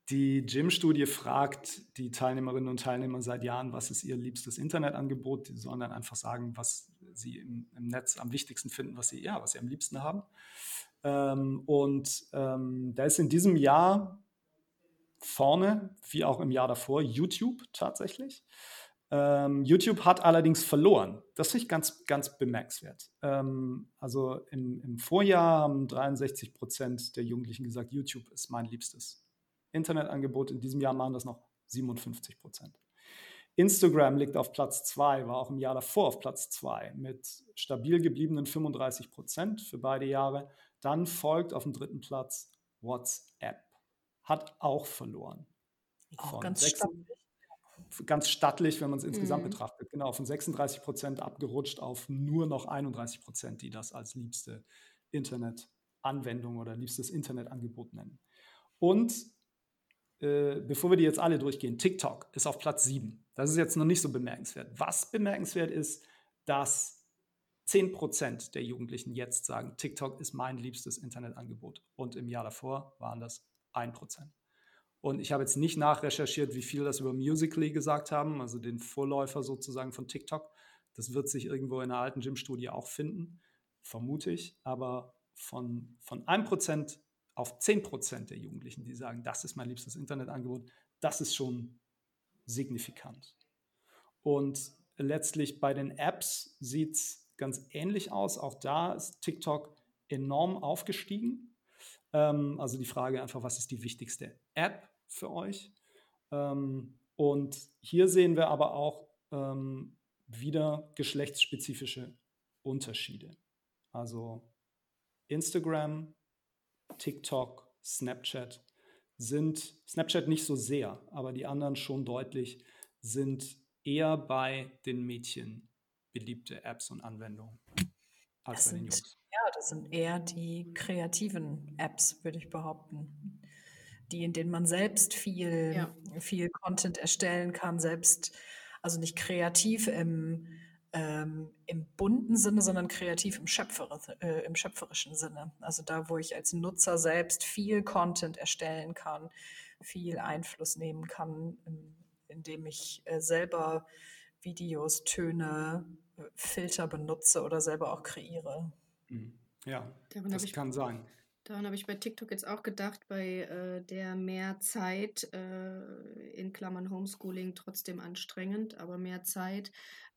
Die Gym-Studie fragt die Teilnehmerinnen und Teilnehmer seit Jahren, was ist ihr liebstes Internetangebot. Die sollen dann einfach sagen, was sie im, im Netz am wichtigsten finden, was sie, ja, was sie am liebsten haben. Ähm, und ähm, da ist in diesem Jahr vorne, wie auch im Jahr davor, YouTube tatsächlich. Ähm, YouTube hat allerdings verloren. Das finde ich ganz, ganz bemerkenswert. Ähm, also im, im, Vorjahr haben 63 Prozent der Jugendlichen gesagt, YouTube ist mein liebstes Internetangebot. In diesem Jahr machen das noch 57 Prozent. Instagram liegt auf Platz 2, war auch im Jahr davor auf Platz 2 mit stabil gebliebenen 35 Prozent für beide Jahre. Dann folgt auf dem dritten Platz WhatsApp. Hat auch verloren. Auch ganz 6, stattlich. Ganz stattlich, wenn man es insgesamt mhm. betrachtet. Genau, von 36 Prozent abgerutscht auf nur noch 31 Prozent, die das als liebste Internetanwendung oder liebstes Internetangebot nennen. Und äh, bevor wir die jetzt alle durchgehen, TikTok ist auf Platz 7. Das ist jetzt noch nicht so bemerkenswert. Was bemerkenswert ist, dass 10% der Jugendlichen jetzt sagen, TikTok ist mein liebstes Internetangebot. Und im Jahr davor waren das 1%. Und ich habe jetzt nicht nachrecherchiert, wie viel das über Musically gesagt haben, also den Vorläufer sozusagen von TikTok. Das wird sich irgendwo in einer alten Gym-Studie auch finden, vermute ich. Aber von, von 1% auf 10% der Jugendlichen, die sagen, das ist mein liebstes Internetangebot, das ist schon signifikant. Und letztlich bei den Apps sieht es ganz ähnlich aus. Auch da ist TikTok enorm aufgestiegen. Ähm, also die Frage einfach, was ist die wichtigste App für euch? Ähm, und hier sehen wir aber auch ähm, wieder geschlechtsspezifische Unterschiede. Also Instagram, TikTok, Snapchat sind, Snapchat nicht so sehr, aber die anderen schon deutlich, sind eher bei den Mädchen beliebte Apps und Anwendungen als das bei den Jungs. Ja, das sind eher die kreativen Apps, würde ich behaupten. Die, in denen man selbst viel, ja. viel Content erstellen kann, selbst, also nicht kreativ im ähm, im bunten Sinne, sondern kreativ im, Schöpfer, äh, im schöpferischen Sinne. Also da, wo ich als Nutzer selbst viel Content erstellen kann, viel Einfluss nehmen kann, indem ich äh, selber Videos, Töne, äh, Filter benutze oder selber auch kreiere. Mhm. Ja, Daran das kann sein. Daran habe ich bei TikTok jetzt auch gedacht, bei äh, der mehr Zeit, äh, in Klammern Homeschooling trotzdem anstrengend, aber mehr Zeit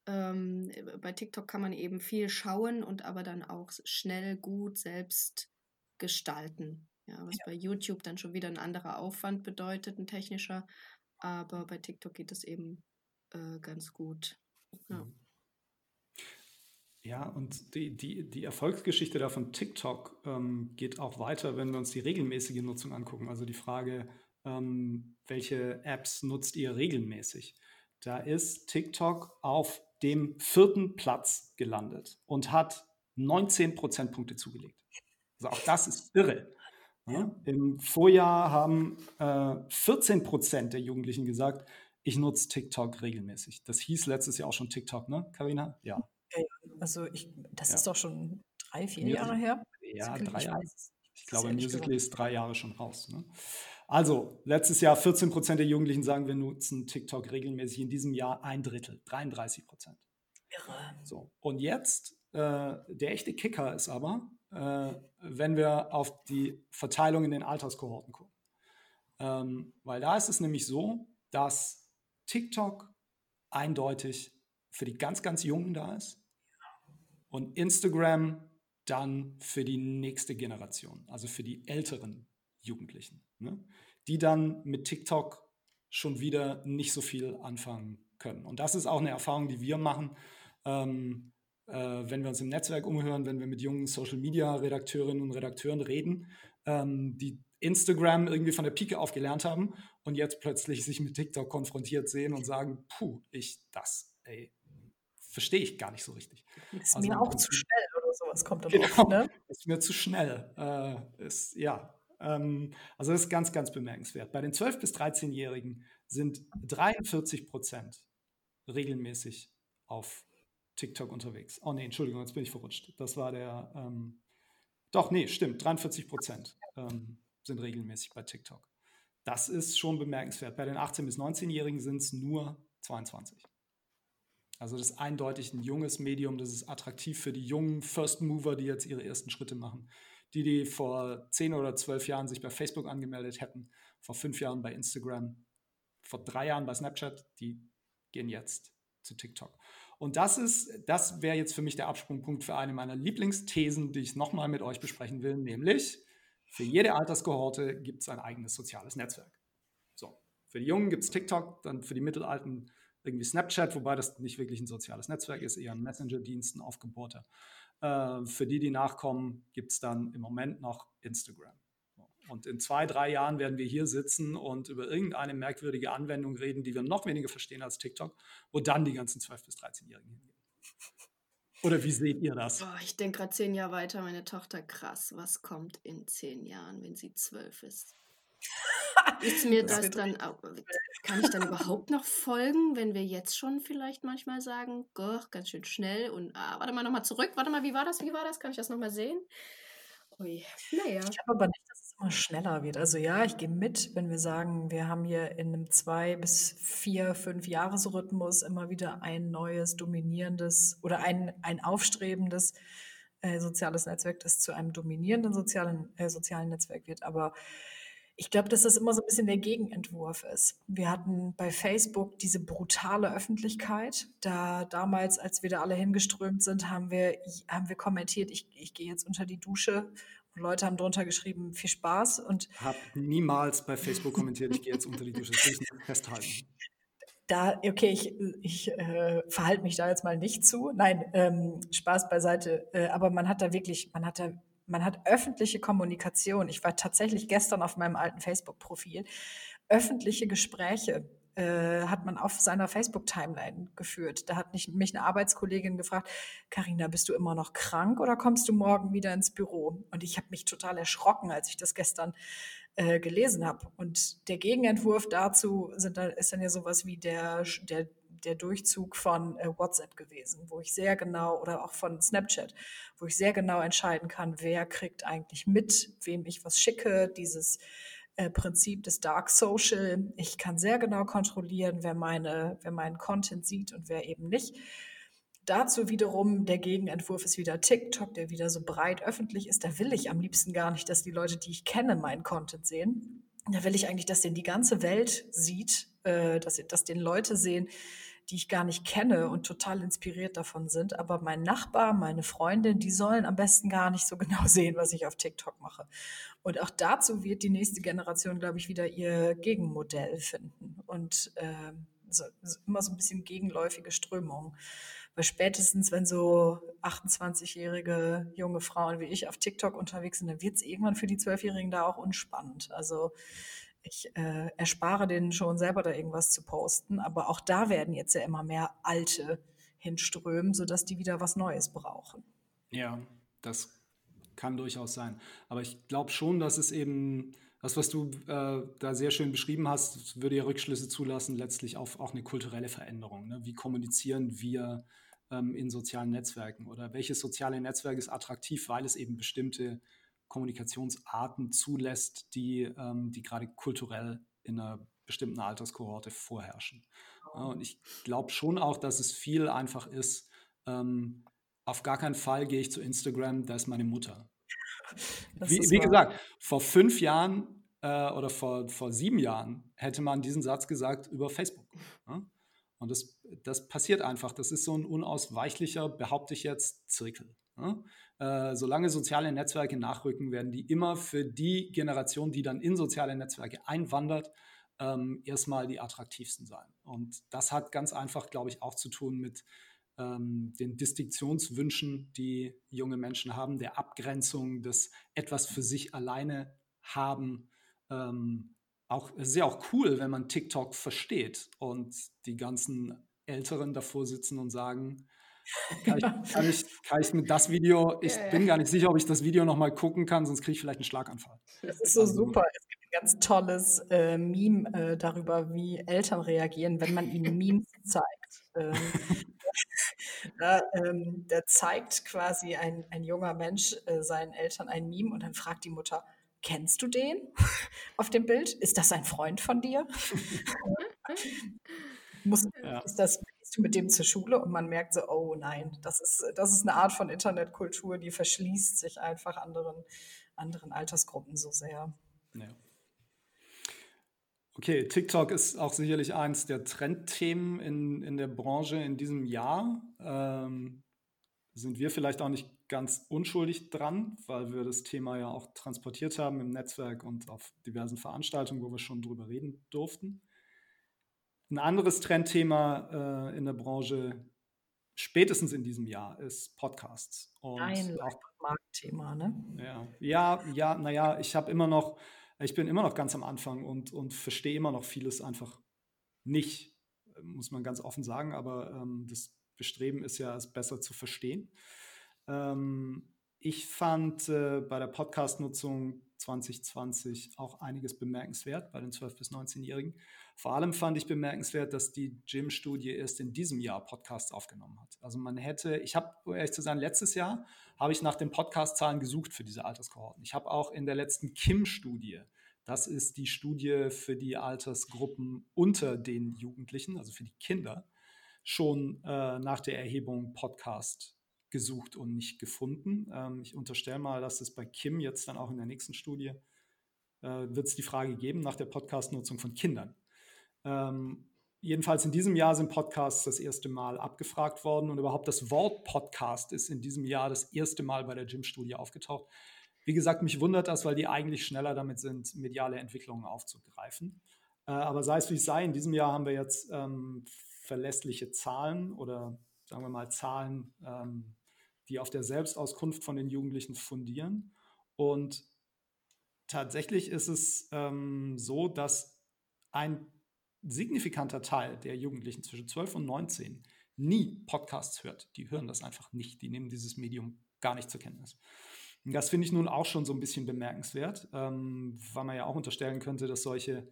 ähm, bei TikTok kann man eben viel schauen und aber dann auch schnell gut selbst gestalten. Ja, was ja. bei YouTube dann schon wieder ein anderer Aufwand bedeutet, ein technischer. Aber bei TikTok geht es eben äh, ganz gut. Ja. Mhm. Ja, und die, die, die Erfolgsgeschichte da von TikTok ähm, geht auch weiter, wenn wir uns die regelmäßige Nutzung angucken. Also die Frage, ähm, welche Apps nutzt ihr regelmäßig? Da ist TikTok auf dem vierten Platz gelandet und hat 19 Prozentpunkte zugelegt. Also auch das ist irre. Ja, Im Vorjahr haben äh, 14 Prozent der Jugendlichen gesagt, ich nutze TikTok regelmäßig. Das hieß letztes Jahr auch schon TikTok, ne, Karina? Ja. Also ich, das ja. ist doch schon drei, vier Jahre her. Ja, drei Jahre. Ich glaube, Musical.ly ist drei Jahre schon raus. Ne? Also, letztes Jahr 14 Prozent der Jugendlichen sagen, wir nutzen TikTok regelmäßig. In diesem Jahr ein Drittel, 33 Prozent. Irre. So. Und jetzt, äh, der echte Kicker ist aber, äh, wenn wir auf die Verteilung in den Alterskohorten gucken. Ähm, weil da ist es nämlich so, dass TikTok eindeutig für die ganz, ganz Jungen da ist und Instagram dann für die nächste Generation, also für die älteren Jugendlichen, ne? die dann mit TikTok schon wieder nicht so viel anfangen können. Und das ist auch eine Erfahrung, die wir machen, ähm, äh, wenn wir uns im Netzwerk umhören, wenn wir mit jungen Social-Media-Redakteurinnen und Redakteuren reden, ähm, die Instagram irgendwie von der Pike auf gelernt haben und jetzt plötzlich sich mit TikTok konfrontiert sehen und sagen, puh, ich das, ey, verstehe ich gar nicht so richtig. Ist also, mir auch zu schnell oder sowas kommt dann genau, auf, ne? Ist mir zu schnell. Äh, ist, ja, ähm, also das ist ganz, ganz bemerkenswert. Bei den 12- bis 13-Jährigen sind 43 Prozent regelmäßig auf TikTok unterwegs. Oh nee, Entschuldigung, jetzt bin ich verrutscht. Das war der, ähm, doch, nee, stimmt, 43 Prozent ähm, sind regelmäßig bei TikTok. Das ist schon bemerkenswert. Bei den 18- bis 19-Jährigen sind es nur 22. Also das ist eindeutig ein junges Medium, das ist attraktiv für die jungen First Mover, die jetzt ihre ersten Schritte machen. Die, die vor zehn oder zwölf Jahren sich bei Facebook angemeldet hätten, vor fünf Jahren bei Instagram, vor drei Jahren bei Snapchat, die gehen jetzt zu TikTok. Und das ist, das wäre jetzt für mich der Absprungpunkt für eine meiner Lieblingsthesen, die ich nochmal mit euch besprechen will, nämlich für jede Alterskohorte gibt es ein eigenes soziales Netzwerk. So, für die Jungen gibt es TikTok, dann für die Mittelalten irgendwie Snapchat, wobei das nicht wirklich ein soziales Netzwerk ist, eher ein Messenger-Dienst, ein aufgebohrter. Äh, für die, die nachkommen, gibt es dann im Moment noch Instagram. Und in zwei, drei Jahren werden wir hier sitzen und über irgendeine merkwürdige Anwendung reden, die wir noch weniger verstehen als TikTok, wo dann die ganzen 12- bis 13-Jährigen hingehen. Oder wie seht ihr das? Boah, ich denke gerade zehn Jahre weiter, meine Tochter, krass, was kommt in zehn Jahren, wenn sie zwölf ist? Ist mir das, das dann, kann ich dann überhaupt noch folgen, wenn wir jetzt schon vielleicht manchmal sagen, goch, ganz schön schnell und ah, warte mal nochmal zurück, warte mal, wie war das, wie war das, kann ich das nochmal sehen? Ui, naja. Ich glaube aber nicht, dass es immer schneller wird. Also ja, ich gehe mit, wenn wir sagen, wir haben hier in einem zwei bis vier, fünf Jahresrhythmus immer wieder ein neues, dominierendes oder ein, ein aufstrebendes äh, soziales Netzwerk, das zu einem dominierenden sozialen, äh, sozialen Netzwerk wird. Aber ich glaube, dass das immer so ein bisschen der Gegenentwurf ist. Wir hatten bei Facebook diese brutale Öffentlichkeit. Da damals, als wir da alle hingeströmt sind, haben wir, haben wir kommentiert, ich, ich gehe jetzt unter die Dusche. Und Leute haben drunter geschrieben, viel Spaß. Und habe niemals bei Facebook kommentiert, ich gehe jetzt unter die Dusche. Das will ich nicht festhalten. Da, okay, ich, ich äh, verhalte mich da jetzt mal nicht zu. Nein, ähm, Spaß beiseite. Äh, aber man hat da wirklich, man hat da man hat öffentliche Kommunikation. Ich war tatsächlich gestern auf meinem alten Facebook-Profil. Öffentliche Gespräche äh, hat man auf seiner Facebook-Timeline geführt. Da hat nicht, mich eine Arbeitskollegin gefragt, Karina, bist du immer noch krank oder kommst du morgen wieder ins Büro? Und ich habe mich total erschrocken, als ich das gestern äh, gelesen habe. Und der Gegenentwurf dazu sind, ist dann ja sowas wie der, der der Durchzug von äh, WhatsApp gewesen, wo ich sehr genau, oder auch von Snapchat, wo ich sehr genau entscheiden kann, wer kriegt eigentlich mit, wem ich was schicke, dieses äh, Prinzip des Dark Social. Ich kann sehr genau kontrollieren, wer, meine, wer meinen Content sieht und wer eben nicht. Dazu wiederum der Gegenentwurf ist wieder TikTok, der wieder so breit öffentlich ist. Da will ich am liebsten gar nicht, dass die Leute, die ich kenne, meinen Content sehen. Da will ich eigentlich, dass den die ganze Welt sieht, äh, dass, dass den Leute sehen, die ich gar nicht kenne und total inspiriert davon sind. Aber mein Nachbar, meine Freundin, die sollen am besten gar nicht so genau *laughs* sehen, was ich auf TikTok mache. Und auch dazu wird die nächste Generation, glaube ich, wieder ihr Gegenmodell finden. Und äh, so, immer so ein bisschen gegenläufige Strömungen. Weil spätestens, wenn so 28-jährige junge Frauen wie ich auf TikTok unterwegs sind, dann wird es irgendwann für die Zwölfjährigen da auch unspannend. Also ich äh, erspare denen schon selber da irgendwas zu posten, aber auch da werden jetzt ja immer mehr Alte hinströmen, sodass die wieder was Neues brauchen. Ja, das kann durchaus sein. Aber ich glaube schon, dass es eben, das, was du äh, da sehr schön beschrieben hast, würde ja Rückschlüsse zulassen, letztlich auf auch eine kulturelle Veränderung. Ne? Wie kommunizieren wir ähm, in sozialen Netzwerken oder welches soziale Netzwerk ist attraktiv, weil es eben bestimmte Kommunikationsarten zulässt, die, ähm, die gerade kulturell in einer bestimmten Alterskohorte vorherrschen. Ja, und ich glaube schon auch, dass es viel einfach ist, ähm, auf gar keinen Fall gehe ich zu Instagram, da ist meine Mutter. Wie, wie, gesagt, vor fünf Jahren äh, oder vor, vor sieben Jahren hätte man diesen Satz gesagt über Facebook. Ja? Und das, das passiert einfach. Das ist so ein unausweichlicher, behaupte ich jetzt, Zirkel. Ja? Äh, solange soziale Netzwerke nachrücken, werden die immer für die Generation, die dann in soziale Netzwerke einwandert, ähm, erstmal die attraktivsten sein. Und das hat ganz einfach, glaube ich, auch zu tun mit ähm, den Distinktionswünschen, die junge Menschen haben, der Abgrenzung, des etwas für sich alleine haben. Ähm, auch, es ist ja auch cool, wenn man TikTok versteht und die ganzen Älteren davor sitzen und sagen, kann ich, kann, ich, kann ich mit das Video, ich ja, bin gar nicht sicher, ob ich das Video nochmal gucken kann, sonst kriege ich vielleicht einen Schlaganfall. Das ist so also, super. Es gibt ein ganz tolles äh, Meme äh, darüber, wie Eltern reagieren, wenn man ihnen Memes *laughs* zeigt. Ähm, *laughs* da, ähm, da, zeigt quasi ein, ein junger Mensch äh, seinen Eltern ein Meme und dann fragt die Mutter, kennst du den *laughs* auf dem Bild? Ist das ein Freund von dir? Muss, ja. das, gehst du mit dem zur Schule und man merkt so, oh nein, das ist, das ist eine Art von Internetkultur, die verschließt sich einfach anderen, anderen Altersgruppen so sehr. Ja. Okay, TikTok ist auch sicherlich eins der Trendthemen in, in der Branche in diesem Jahr. Ähm, sind wir vielleicht auch nicht ganz unschuldig dran, weil wir das Thema ja auch transportiert haben im Netzwerk und auf diversen Veranstaltungen, wo wir schon drüber reden durften. Ein anderes Trendthema äh, in der Branche, spätestens in diesem Jahr, ist Podcasts. Und Ein auch Marktthema, ne? Ja, ja, ja naja, ich habe immer noch, ich bin immer noch ganz am Anfang und, und verstehe immer noch vieles einfach nicht, muss man ganz offen sagen, aber ähm, das Bestreben ist ja, es besser zu verstehen. Ähm, ich fand äh, bei der Podcast-Nutzung 2020 auch einiges bemerkenswert bei den 12- bis 19-Jährigen. Vor allem fand ich bemerkenswert, dass die Gym-Studie erst in diesem Jahr Podcasts aufgenommen hat. Also man hätte, ich habe, ehrlich zu sein, letztes Jahr habe ich nach den Podcast-Zahlen gesucht für diese Alterskohorten. Ich habe auch in der letzten Kim-Studie, das ist die Studie für die Altersgruppen unter den Jugendlichen, also für die Kinder, schon äh, nach der Erhebung Podcast gesucht und nicht gefunden. Ähm, ich unterstelle mal, dass es bei Kim jetzt dann auch in der nächsten Studie äh, wird es die Frage geben nach der Podcast-Nutzung von Kindern. Ähm, jedenfalls in diesem Jahr sind Podcasts das erste Mal abgefragt worden und überhaupt das Wort Podcast ist in diesem Jahr das erste Mal bei der Gym-Studie aufgetaucht. Wie gesagt, mich wundert das, weil die eigentlich schneller damit sind, mediale Entwicklungen aufzugreifen. Äh, aber sei es wie es sei, in diesem Jahr haben wir jetzt ähm, verlässliche Zahlen oder sagen wir mal Zahlen, ähm, die auf der Selbstauskunft von den Jugendlichen fundieren. Und tatsächlich ist es ähm, so, dass ein signifikanter Teil der Jugendlichen zwischen 12 und 19 nie Podcasts hört. Die hören das einfach nicht. Die nehmen dieses Medium gar nicht zur Kenntnis. Und das finde ich nun auch schon so ein bisschen bemerkenswert, ähm, weil man ja auch unterstellen könnte, dass solche,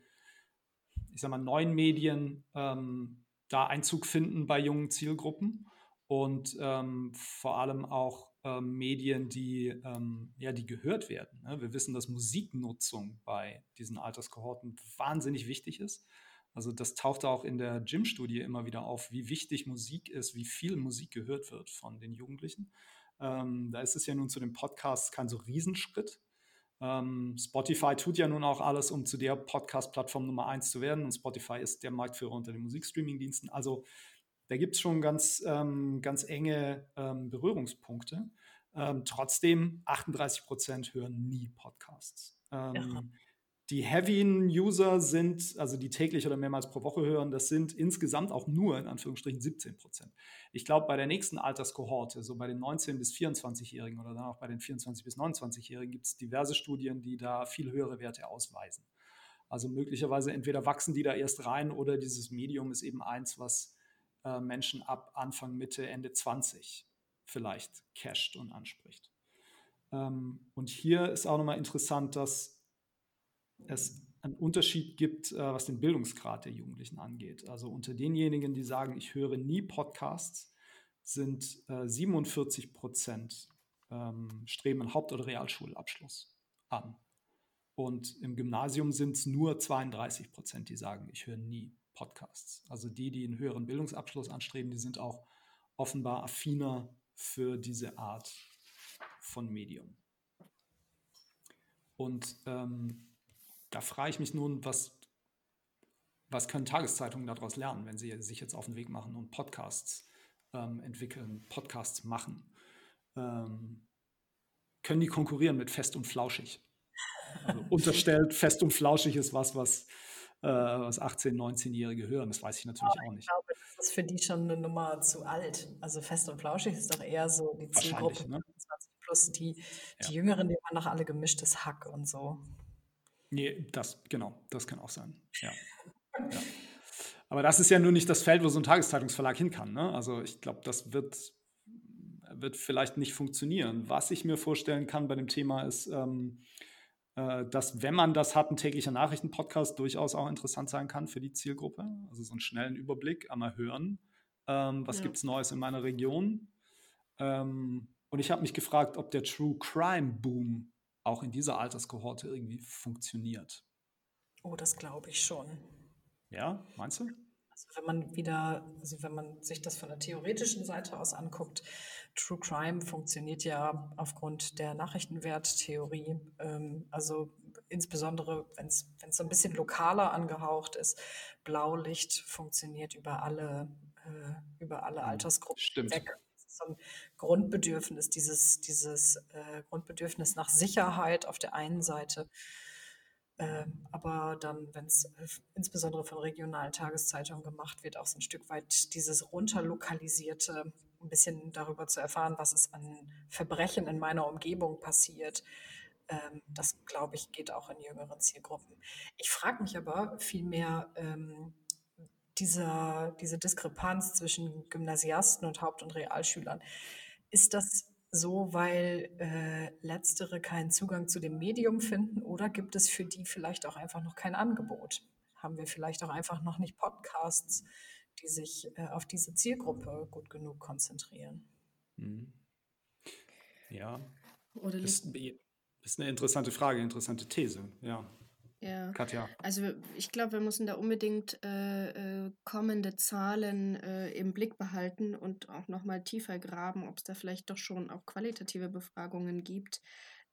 ich sag mal, neuen Medien ähm, da Einzug finden bei jungen Zielgruppen und ähm, vor allem auch ähm, Medien, die, ähm, ja, die gehört werden. Ne? Wir wissen, dass Musiknutzung bei diesen Alterskohorten wahnsinnig wichtig ist. Also das taucht auch in der Gym-Studie immer wieder auf, wie wichtig Musik ist, wie viel Musik gehört wird von den Jugendlichen. Ähm, da ist es ja nun zu den Podcasts kein so Riesenschritt. Ähm, Spotify tut ja nun auch alles, um zu der Podcast-Plattform Nummer eins zu werden. Und Spotify ist der Marktführer unter den Musikstreaming-Diensten. Also da gibt es schon ganz, ähm, ganz enge ähm, Berührungspunkte. Ähm, trotzdem, 38 Prozent hören nie Podcasts. Ja. Ähm, die Heavy-User sind, also die täglich oder mehrmals pro Woche hören, das sind insgesamt auch nur in Anführungsstrichen 17 Prozent. Ich glaube, bei der nächsten Alterskohorte, so bei den 19- bis 24-Jährigen oder dann auch bei den 24- bis 29-Jährigen, gibt es diverse Studien, die da viel höhere Werte ausweisen. Also möglicherweise entweder wachsen die da erst rein oder dieses Medium ist eben eins, was äh, Menschen ab Anfang, Mitte, Ende 20 vielleicht cached und anspricht. Ähm, und hier ist auch nochmal interessant, dass es einen Unterschied gibt, äh, was den Bildungsgrad der Jugendlichen angeht. Also unter denjenigen, die sagen, ich höre nie Podcasts, sind äh, 47 Prozent ähm, streben einen Haupt- oder Realschulabschluss an. Und im Gymnasium sind es nur 32 Prozent, die sagen, ich höre nie Podcasts. Also die, die einen höheren Bildungsabschluss anstreben, die sind auch offenbar affiner für diese Art von Medium. Und ähm, da frage ich mich nun, was, was können Tageszeitungen daraus lernen, wenn sie sich jetzt auf den Weg machen und Podcasts ähm, entwickeln, Podcasts machen? Ähm, können die konkurrieren mit Fest und Flauschig? Also *laughs* unterstellt, Fest und Flauschig ist was, was äh, was 18-, 19-Jährige hören. Das weiß ich natürlich Aber auch nicht. Ich glaube, das ist für die schon eine Nummer zu alt. Also fest und flauschig ist doch eher so die Zielgruppe ne? 20 plus. Die, die ja. Jüngeren, die haben noch alle gemischtes Hack und so. Nee, das, genau, das kann auch sein. Ja. ja. *laughs* Aber das ist ja nur nicht das Feld, wo so ein Tageszeitungsverlag hin kann. Ne? Also ich glaube, das wird, wird vielleicht nicht funktionieren. Was ich mir vorstellen kann bei dem Thema ist, ähm, äh, dass, wenn man das hat, ein täglicher Nachrichtenpodcast durchaus auch interessant sein kann für die Zielgruppe. Also so einen schnellen Überblick, einmal hören, ähm, was ja. gibt es Neues in meiner Region. Ähm, und ich habe mich gefragt, ob der True Crime Boom auch in dieser Alterskohorte irgendwie funktioniert. Oh, das glaube ich schon. Ja, meinst du? Also wenn man wieder, also wenn man sich das von der theoretischen Seite aus anguckt, True Crime funktioniert ja aufgrund der Nachrichtenwerttheorie. Ähm, also insbesondere, wenn es so ein bisschen lokaler angehaucht ist, Blaulicht funktioniert über alle, äh, über alle mhm. Altersgruppen Stimmt. weg. so ein Grundbedürfnis, dieses, dieses äh, Grundbedürfnis nach Sicherheit auf der einen Seite ähm, aber dann, wenn es äh, insbesondere von regionalen Tageszeitungen gemacht wird, auch so ein Stück weit dieses runterlokalisierte, ein bisschen darüber zu erfahren, was ist an Verbrechen in meiner Umgebung passiert. Ähm, das, glaube ich, geht auch in jüngeren Zielgruppen. Ich frage mich aber vielmehr, ähm, dieser, diese Diskrepanz zwischen Gymnasiasten und Haupt- und Realschülern, ist das so, weil äh, letztere keinen Zugang zu dem Medium finden oder gibt es für die vielleicht auch einfach noch kein Angebot? Haben wir vielleicht auch einfach noch nicht Podcasts, die sich äh, auf diese Zielgruppe gut genug konzentrieren? Mhm. Ja, oder das ist eine interessante Frage, interessante These, ja. Ja. Katja. Also ich glaube, wir müssen da unbedingt äh, äh, kommende Zahlen äh, im Blick behalten und auch nochmal tiefer graben, ob es da vielleicht doch schon auch qualitative Befragungen gibt,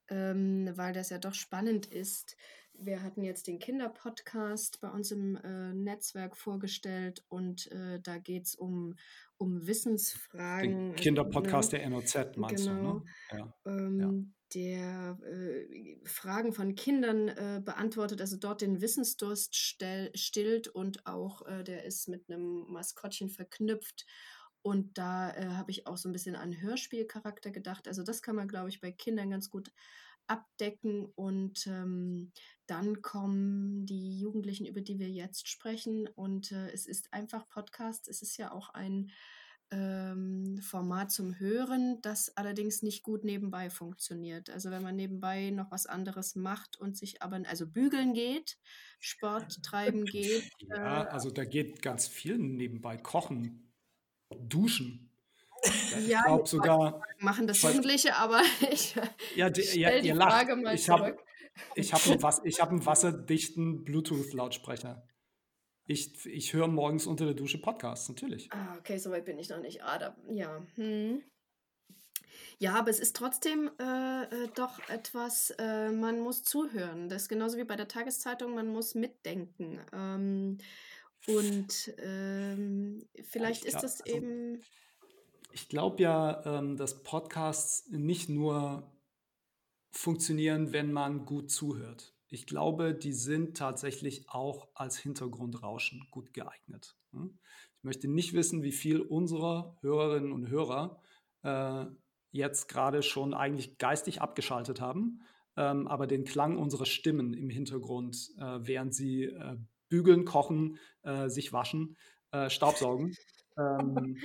ähm, weil das ja doch spannend ist. Wir hatten jetzt den Kinderpodcast bei uns im äh, Netzwerk vorgestellt und äh, da geht es um, um Wissensfragen. Den also, Kinderpodcast ne? der NOZ meinst genau. du, ne? Ja. Ähm, ja der äh, Fragen von Kindern äh, beantwortet, also dort den Wissensdurst stell, stillt und auch äh, der ist mit einem Maskottchen verknüpft. Und da äh, habe ich auch so ein bisschen an Hörspielcharakter gedacht. Also das kann man, glaube ich, bei Kindern ganz gut abdecken. Und ähm, dann kommen die Jugendlichen, über die wir jetzt sprechen. Und äh, es ist einfach Podcast. Es ist ja auch ein ähm, Format zum Hören, das allerdings nicht gut nebenbei funktioniert. Also wenn man nebenbei noch was anderes macht und sich aber, also bügeln geht, Sport treiben geht. Ja, äh, also da geht ganz viel nebenbei. Kochen, duschen. Ja, ich glaube sogar. Machen das Jugendliche, aber *laughs* ich ja, die, ja, die Frage lacht. mal ich. Hab, ich habe einen, hab einen wasserdichten Bluetooth-Lautsprecher. Ich, ich höre morgens unter der Dusche Podcasts, natürlich. Ah, okay, soweit bin ich noch nicht. Ah, da, ja. Hm. Ja, aber es ist trotzdem äh, äh, doch etwas, äh, man muss zuhören. Das ist genauso wie bei der Tageszeitung, man muss mitdenken. Ähm, und ähm, vielleicht glaub, ist das also, eben. Ich glaube ja, ähm, dass Podcasts nicht nur funktionieren, wenn man gut zuhört ich glaube, die sind tatsächlich auch als Hintergrundrauschen gut geeignet. Hm? Ich möchte nicht wissen, wie viel unserer Hörerinnen und Hörer äh, jetzt gerade schon eigentlich geistig abgeschaltet haben, ähm, aber den Klang unserer Stimmen im Hintergrund, äh, während sie äh, bügeln, kochen, äh, sich waschen, äh, Staubsaugen, *laughs* ähm,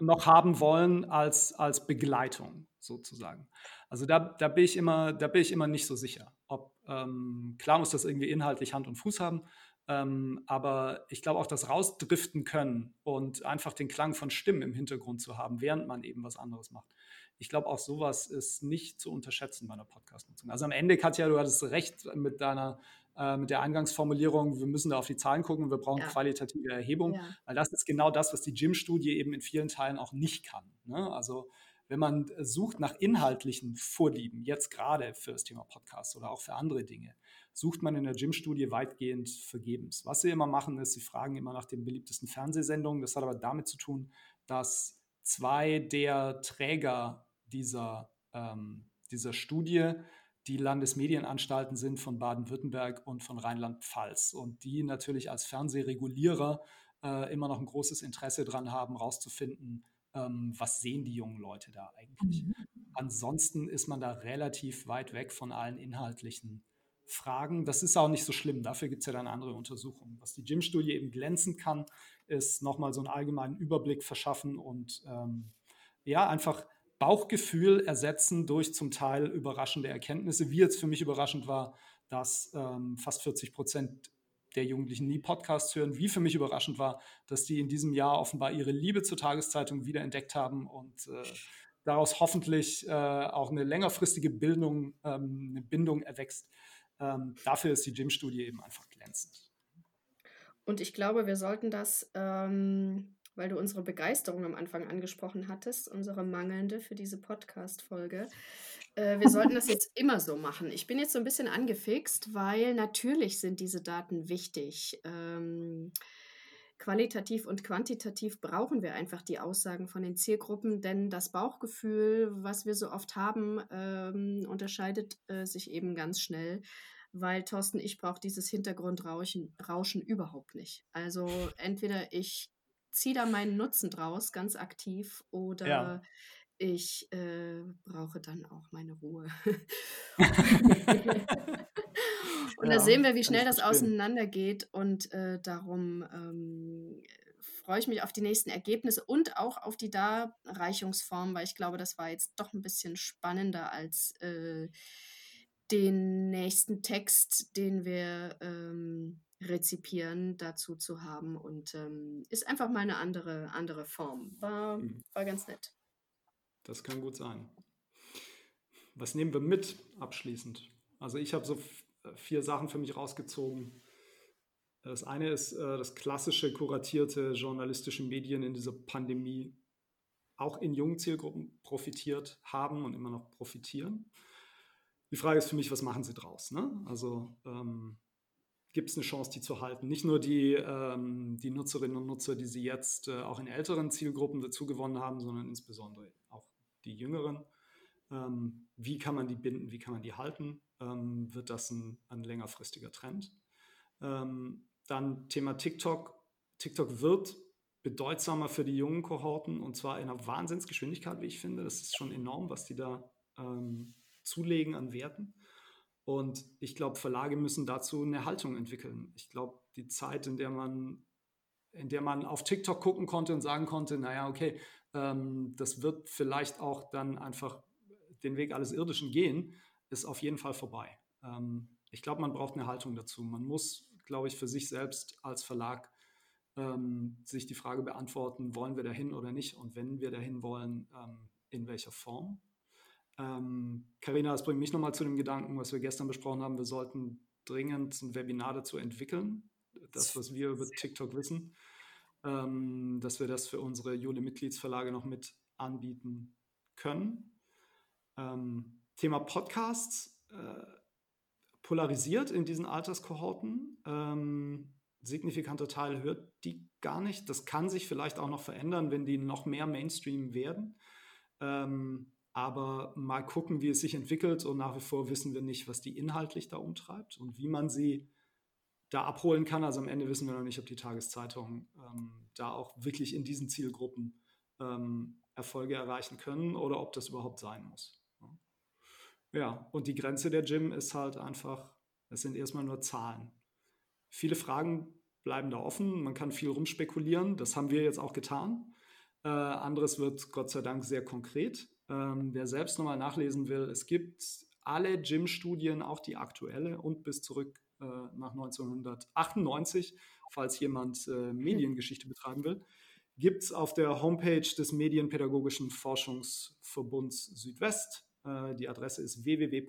noch haben wollen als, als Begleitung sozusagen. Also da, da, bin ich immer, da bin ich immer nicht so sicher, ob ähm, klar muss das irgendwie inhaltlich Hand und Fuß haben, ähm, aber ich glaube auch das rausdriften können und einfach den Klang von Stimmen im Hintergrund zu haben, während man eben was anderes macht. Ich glaube auch sowas ist nicht zu unterschätzen bei einer Podcast-Nutzung. Also am Ende, Katja, du hattest recht mit deiner äh, mit der Eingangsformulierung, wir müssen da auf die Zahlen gucken, wir brauchen ja. qualitative Erhebung, ja. weil das ist genau das, was die Gym-Studie eben in vielen Teilen auch nicht kann. Ne? Also wenn man sucht nach inhaltlichen Vorlieben, jetzt gerade für das Thema Podcast oder auch für andere Dinge, sucht man in der Gym-Studie weitgehend vergebens. Was sie immer machen, ist, sie fragen immer nach den beliebtesten Fernsehsendungen. Das hat aber damit zu tun, dass zwei der Träger dieser, ähm, dieser Studie die Landesmedienanstalten sind von Baden-Württemberg und von Rheinland-Pfalz und die natürlich als Fernsehregulierer äh, immer noch ein großes Interesse daran haben, herauszufinden, ähm, was sehen die jungen Leute da eigentlich. Mhm. Ansonsten ist man da relativ weit weg von allen inhaltlichen Fragen. Das ist auch nicht so schlimm, dafür gibt es ja dann andere Untersuchungen. Was die Gym-Studie eben glänzen kann, ist nochmal so einen allgemeinen Überblick verschaffen und ähm, ja, einfach Bauchgefühl ersetzen durch zum Teil überraschende Erkenntnisse. Wie jetzt für mich überraschend war, dass ähm, fast 40 Prozent der Jugendlichen nie Podcasts hören, wie für mich überraschend war, dass die in diesem Jahr offenbar ihre Liebe zur Tageszeitung wiederentdeckt haben und äh, daraus hoffentlich äh, auch eine längerfristige Bildung, ähm, eine Bindung erwächst. Ähm, dafür ist die Gym-Studie eben einfach glänzend. und ich glaube, wir sollten das, ähm, weil du unsere Begeisterung am Anfang angesprochen hattest, unsere mangelnde für diese Podcast-Folge, äh, wir sollten das jetzt immer so machen. Ich bin jetzt so ein bisschen angefixt, weil natürlich sind diese Daten wichtig. Ähm, qualitativ und quantitativ brauchen wir einfach die Aussagen von den Zielgruppen, denn das Bauchgefühl, was wir so oft haben, ähm, unterscheidet äh, sich eben ganz schnell, weil Thorsten, ich brauche dieses Hintergrundrauschen Rauschen überhaupt nicht. Also entweder ich ziehe da meinen Nutzen draus, ganz aktiv, oder ja. ich äh, brauche dann auch meine Ruhe. *laughs* Und ja, da sehen wir, wie schnell das auseinandergeht. Und äh, darum ähm, freue ich mich auf die nächsten Ergebnisse und auch auf die Darreichungsform, weil ich glaube, das war jetzt doch ein bisschen spannender als äh, den nächsten Text, den wir ähm, rezipieren, dazu zu haben. Und ähm, ist einfach mal eine andere, andere Form. War, mhm. war ganz nett. Das kann gut sein. Was nehmen wir mit abschließend? Also ich habe so vier Sachen für mich rausgezogen. Das eine ist, äh, das klassische kuratierte journalistische Medien in dieser Pandemie auch in jungen Zielgruppen profitiert haben und immer noch profitieren. Die Frage ist für mich, was machen sie draus? Ne? Also ähm, gibt es eine Chance, die zu halten? Nicht nur die, ähm, die Nutzerinnen und Nutzer, die sie jetzt äh, auch in älteren Zielgruppen dazu gewonnen haben, sondern insbesondere auch die jüngeren. Ähm, wie kann man die binden? Wie kann man die halten? ähm, wird das ein, ein längerfristiger Trend. Ähm, dann Thema TikTok. TikTok wird bedeutsamer für die jungen Kohorten und zwar in einer Wahnsinnsgeschwindigkeit, wie ich finde. Das ist schon enorm, was die da ähm, zulegen an Werten. Und ich glaube, Verlage müssen dazu eine Haltung entwickeln. Ich glaube, die Zeit, in der man, in der man auf TikTok gucken konnte und sagen konnte, naja, okay, ähm, das wird vielleicht auch dann einfach den Weg alles Irdischen gehen, ist auf jeden Fall vorbei. Ähm, ich glaube, man braucht eine Haltung dazu. Man muss, glaube ich, für sich selbst als Verlag ähm, sich die Frage beantworten, wollen wir dahin oder nicht? Und wenn wir dahin wollen, ähm, in welcher Form? Ähm, das bringt mich nochmal zu dem Gedanken, was wir gestern besprochen haben. Wir sollten dringend ein Webinar dazu entwickeln, das, was wir über TikTok wissen, ähm, dass wir das für unsere Jule-Mitgliedsverlage noch mit anbieten können. Ähm, Thema Podcasts äh, polarisiert in diesen Alterskohorten. Ähm, signifikanter Teil hört die gar nicht. Das kann sich vielleicht auch noch verändern, wenn die noch mehr Mainstream werden. Ähm, aber mal gucken, wie es sich entwickelt. Und nach wie vor wissen wir nicht, was die inhaltlich da umtreibt und wie man sie da abholen kann. Also am Ende wissen wir noch nicht, ob die Tageszeitung ähm, da auch wirklich in diesen Zielgruppen ähm, Erfolge erreichen können oder ob das überhaupt sein muss. Ja, und die Grenze der Gym ist halt einfach, es sind erstmal nur Zahlen. Viele Fragen bleiben da offen, man kann viel rumspekulieren, das haben wir jetzt auch getan. Äh, anderes wird Gott sei Dank sehr konkret. Ähm, wer selbst nochmal nachlesen will, es gibt alle Gym-Studien, auch die aktuelle und bis zurück äh, nach 1998, falls jemand äh, Mediengeschichte betreiben will, gibt es auf der Homepage des Medienpädagogischen Forschungsverbunds Südwest äh, die Adresse ist www.mpfs.de.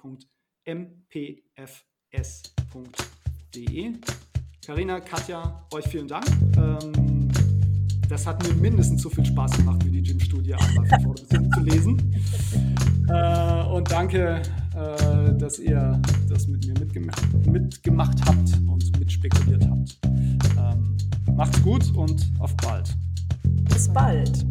Karina, Katja, euch vielen Dank. Ähm, das hat mir mindestens so viel Spaß gemacht, wie die Gym-Studie einmal zu lesen. Äh, und danke, äh, dass ihr das mit mir mitgemacht, mitgemacht habt und mitspekuliert habt. Ähm, macht's gut und auf bald. Bis bald.